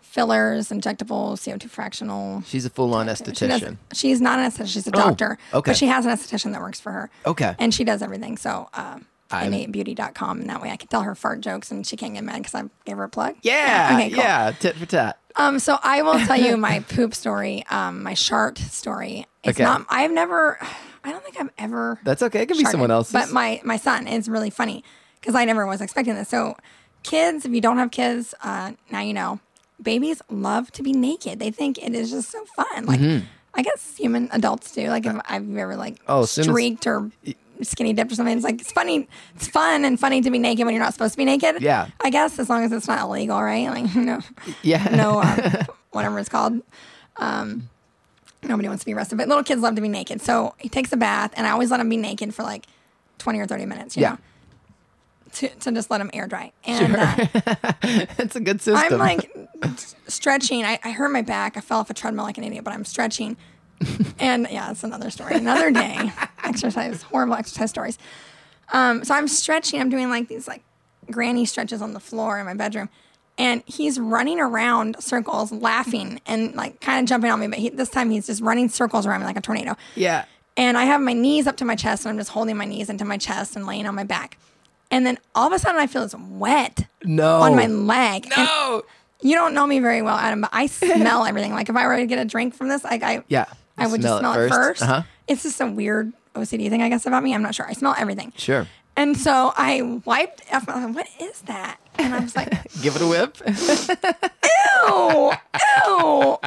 fillers, injectables, CO2 fractional. She's a full-on She does, esthetician. she's not an esthetician, she's a doctor. Oh, okay. But she has an esthetician that works for her. Okay. And she does everything. So, um, I'm- innatebeauty.com. And that way I can tell her fart jokes and she can't get mad because I gave her a plug. Yeah. Okay, cool. Yeah. Tit for tat. Um, so I will tell you my poop story, um, my shart story. It's Okay. not, I've never, I don't think I've ever. That's okay. It could be sharted. someone else's. But my, my son is really funny because I never was expecting this. So, kids, if you don't have kids, uh, now you know, babies love to be naked. They think it is just so fun. Like, I guess human adults do. Like, if I've ever like Mm-hmm. Oh, streaked or skinny dipped or something, it's like, it's funny. It's fun and funny to be naked when you're not supposed to be naked. Yeah. I guess as long as it's not illegal, right? Like, no, yeah. no, um, whatever it's called. Um, nobody wants to be arrested, but little kids love to be naked. So he takes a bath, and I always let him be naked for like 20 or 30 minutes, you Yeah. know, to, to just let him air dry. And uh, it's a good system. I'm like stretching. I, I hurt my back. I fell off a treadmill like an idiot, but I'm stretching. and yeah, it's another story. Another day. exercise, horrible exercise stories. Um, so I'm stretching. I'm doing like these like granny stretches on the floor in my bedroom. And he's running around circles, laughing and like kind of jumping on me. But he, this time he's just running circles around me like a tornado. yeah. And I have my knees up to my chest and I'm just holding my knees into my chest and laying on my back. And then all of a sudden I feel this wet No. on my leg. And No. you don't know me very well, Adam, but I smell everything. Like if I were to get a drink from this, like I Yeah. I would Smell just it smell it first. 1st Uh-huh. It's just a weird OCD thing, I guess, about me. I'm not sure. I smell everything. Sure. And so I wiped. I was like, what is that? And I was like, Give it a whip. ew, ew.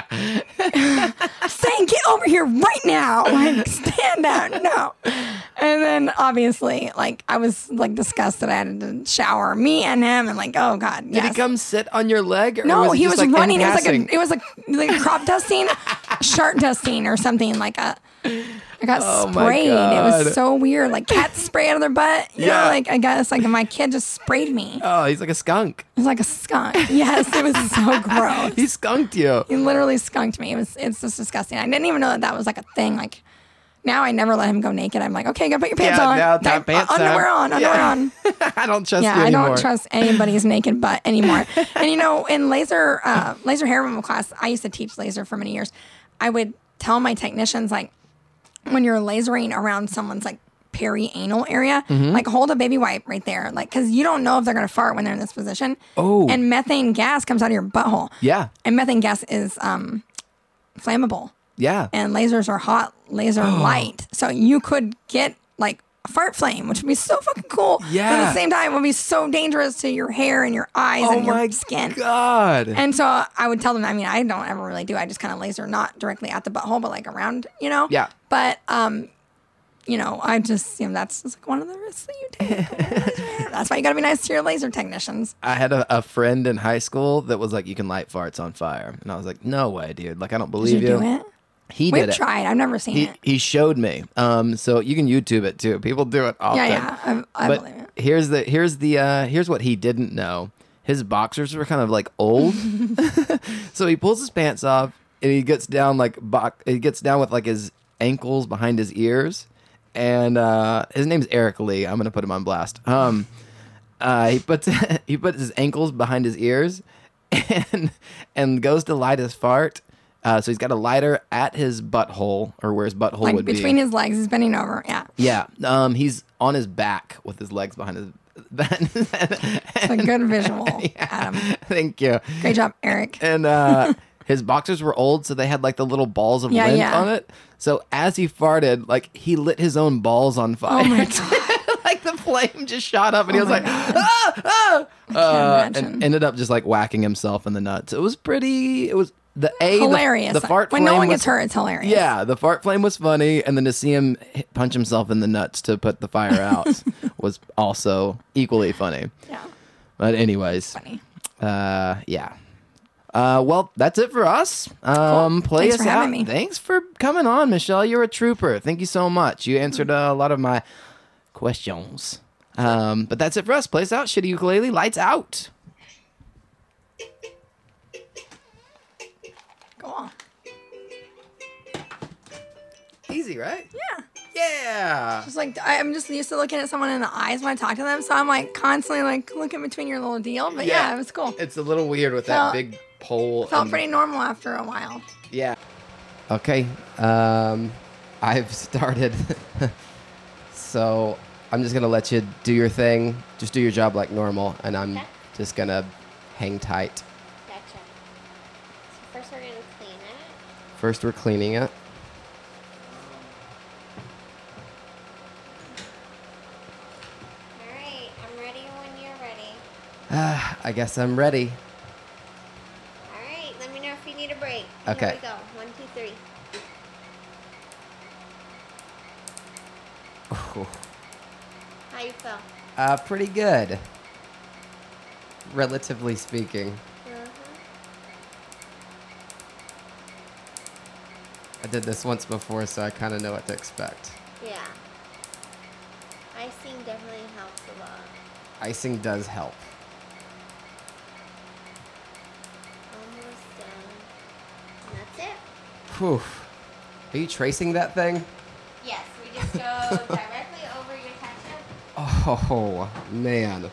Saying, get over here right now. Like, stand down. No. And then obviously, like, I was like disgusted. I had to shower me and him, and like, oh god, Did yes. he come sit on your leg? Or No, was he was like, running. It was like a, it was like like crop dusting, shark dusting, or something like a. I got Oh sprayed. It was so weird. Like cats spray out of their butt. You Yeah. know, like I guess like my kid just sprayed me. Oh, he's like a skunk. He's like a skunk. Yes, it was so gross. He skunked you. He literally skunked me. It was it's just disgusting. I didn't even know that that was like a thing. Like now I never let him go naked. I'm like, okay, go put your pants Yeah, on. now time- pants underwear on. Underwear Yeah. on. I don't trust Yeah, I don't trust anybody's naked butt anymore. and you know, in laser uh, laser hair removal class, I used to teach laser for many years. I would tell my technicians like when you're lasering around someone's like perianal area, Mm-hmm. like hold a baby wipe right there, like because you don't know if they're gonna fart when they're in this position. Oh. and methane gas comes out of your butthole. Yeah. and methane gas is um, flammable Yeah. and lasers are hot laser light. So you could get like fart flame, which would be so fucking cool. But at the same time, it would be so dangerous to your hair and your eyes oh and your my skin. God. And so I would tell them, I mean, I don't ever really do. I just kind of laser not directly at the butthole, but like around, you know? Yeah. But, um, you know, I just, you know, that's just like one of the risks that you take. that's why you got to be nice to your laser technicians. I had a, a friend in high school that was like, "You can light farts on fire," and I was like, "No way, dude! Like, I don't Did believe you do it? He We've did it. tried. I've never seen He, it. he showed me. Um, so you can YouTube it too. People do it often. Yeah, yeah. I, I but believe it. here's the here's the uh, here's what he didn't know. His boxers were kind of like old, so he pulls his pants off and he gets down like bo- he gets down with like his ankles behind his ears, and uh, his name's Eric Lee. I'm gonna put him on blast. Um, uh, he puts he puts his ankles behind his ears, and and goes to light his fart. Uh, so he's got a lighter at his butthole or where his butthole Like would between be. Between his legs, he's bending over. Yeah. Yeah. Um, he's on his back with his legs behind his. It's a good visual, Adam. Thank you. Great job, Eric. And uh, his boxers were old, so they had like the little balls of Yeah, lint yeah. on it. So as he farted, like he lit his own balls on fire. Oh my god. like the flame just shot up, and he Oh was like, God. ah, ah, uh, and ended up just like whacking himself in the nuts. It was pretty. It was the a hilarious. The, fart when flame no one was, gets hurt, it's hilarious. Yeah, the fart flame was funny, and then to see him hit- punch himself in the nuts to put the fire out was also equally funny. Yeah. But anyways, Funny. uh, yeah. Uh, well, that's it for us. Um, play Thanks us for out. me. Thanks for coming on, Michelle. You're a trooper. Thank you so much. You answered uh, a lot of my questions. Um, but that's it for us. Play us out. Shitty ukulele. Lights out. Easy, right? Yeah. Yeah. Just like I- I'm just used to looking at someone in the eyes when I talk to them, so I'm like constantly like looking between your little deal. But yeah, Yeah. it was cool. It's a little weird with that big pole. Felt and- pretty normal after a while. Yeah. Okay. Um, I've started. so I'm just gonna let you do your thing. Just do your job like normal, and I'm Okay. just gonna hang tight. Gotcha. So first we're gonna clean it. First, we're cleaning it. All right, I'm ready when you're ready. Ah, I guess I'm ready. All right, let me know if you need a break. Okay. Here we go. One, two, three. How you feel? Uh, pretty good. Relatively speaking. Uh-huh. I did this once before, so I kind of know what to expect. Yeah. Icing definitely helps a lot. Icing does help. Whew. Are you tracing that thing? Yes, we just go directly over your ketchup. Oh, man.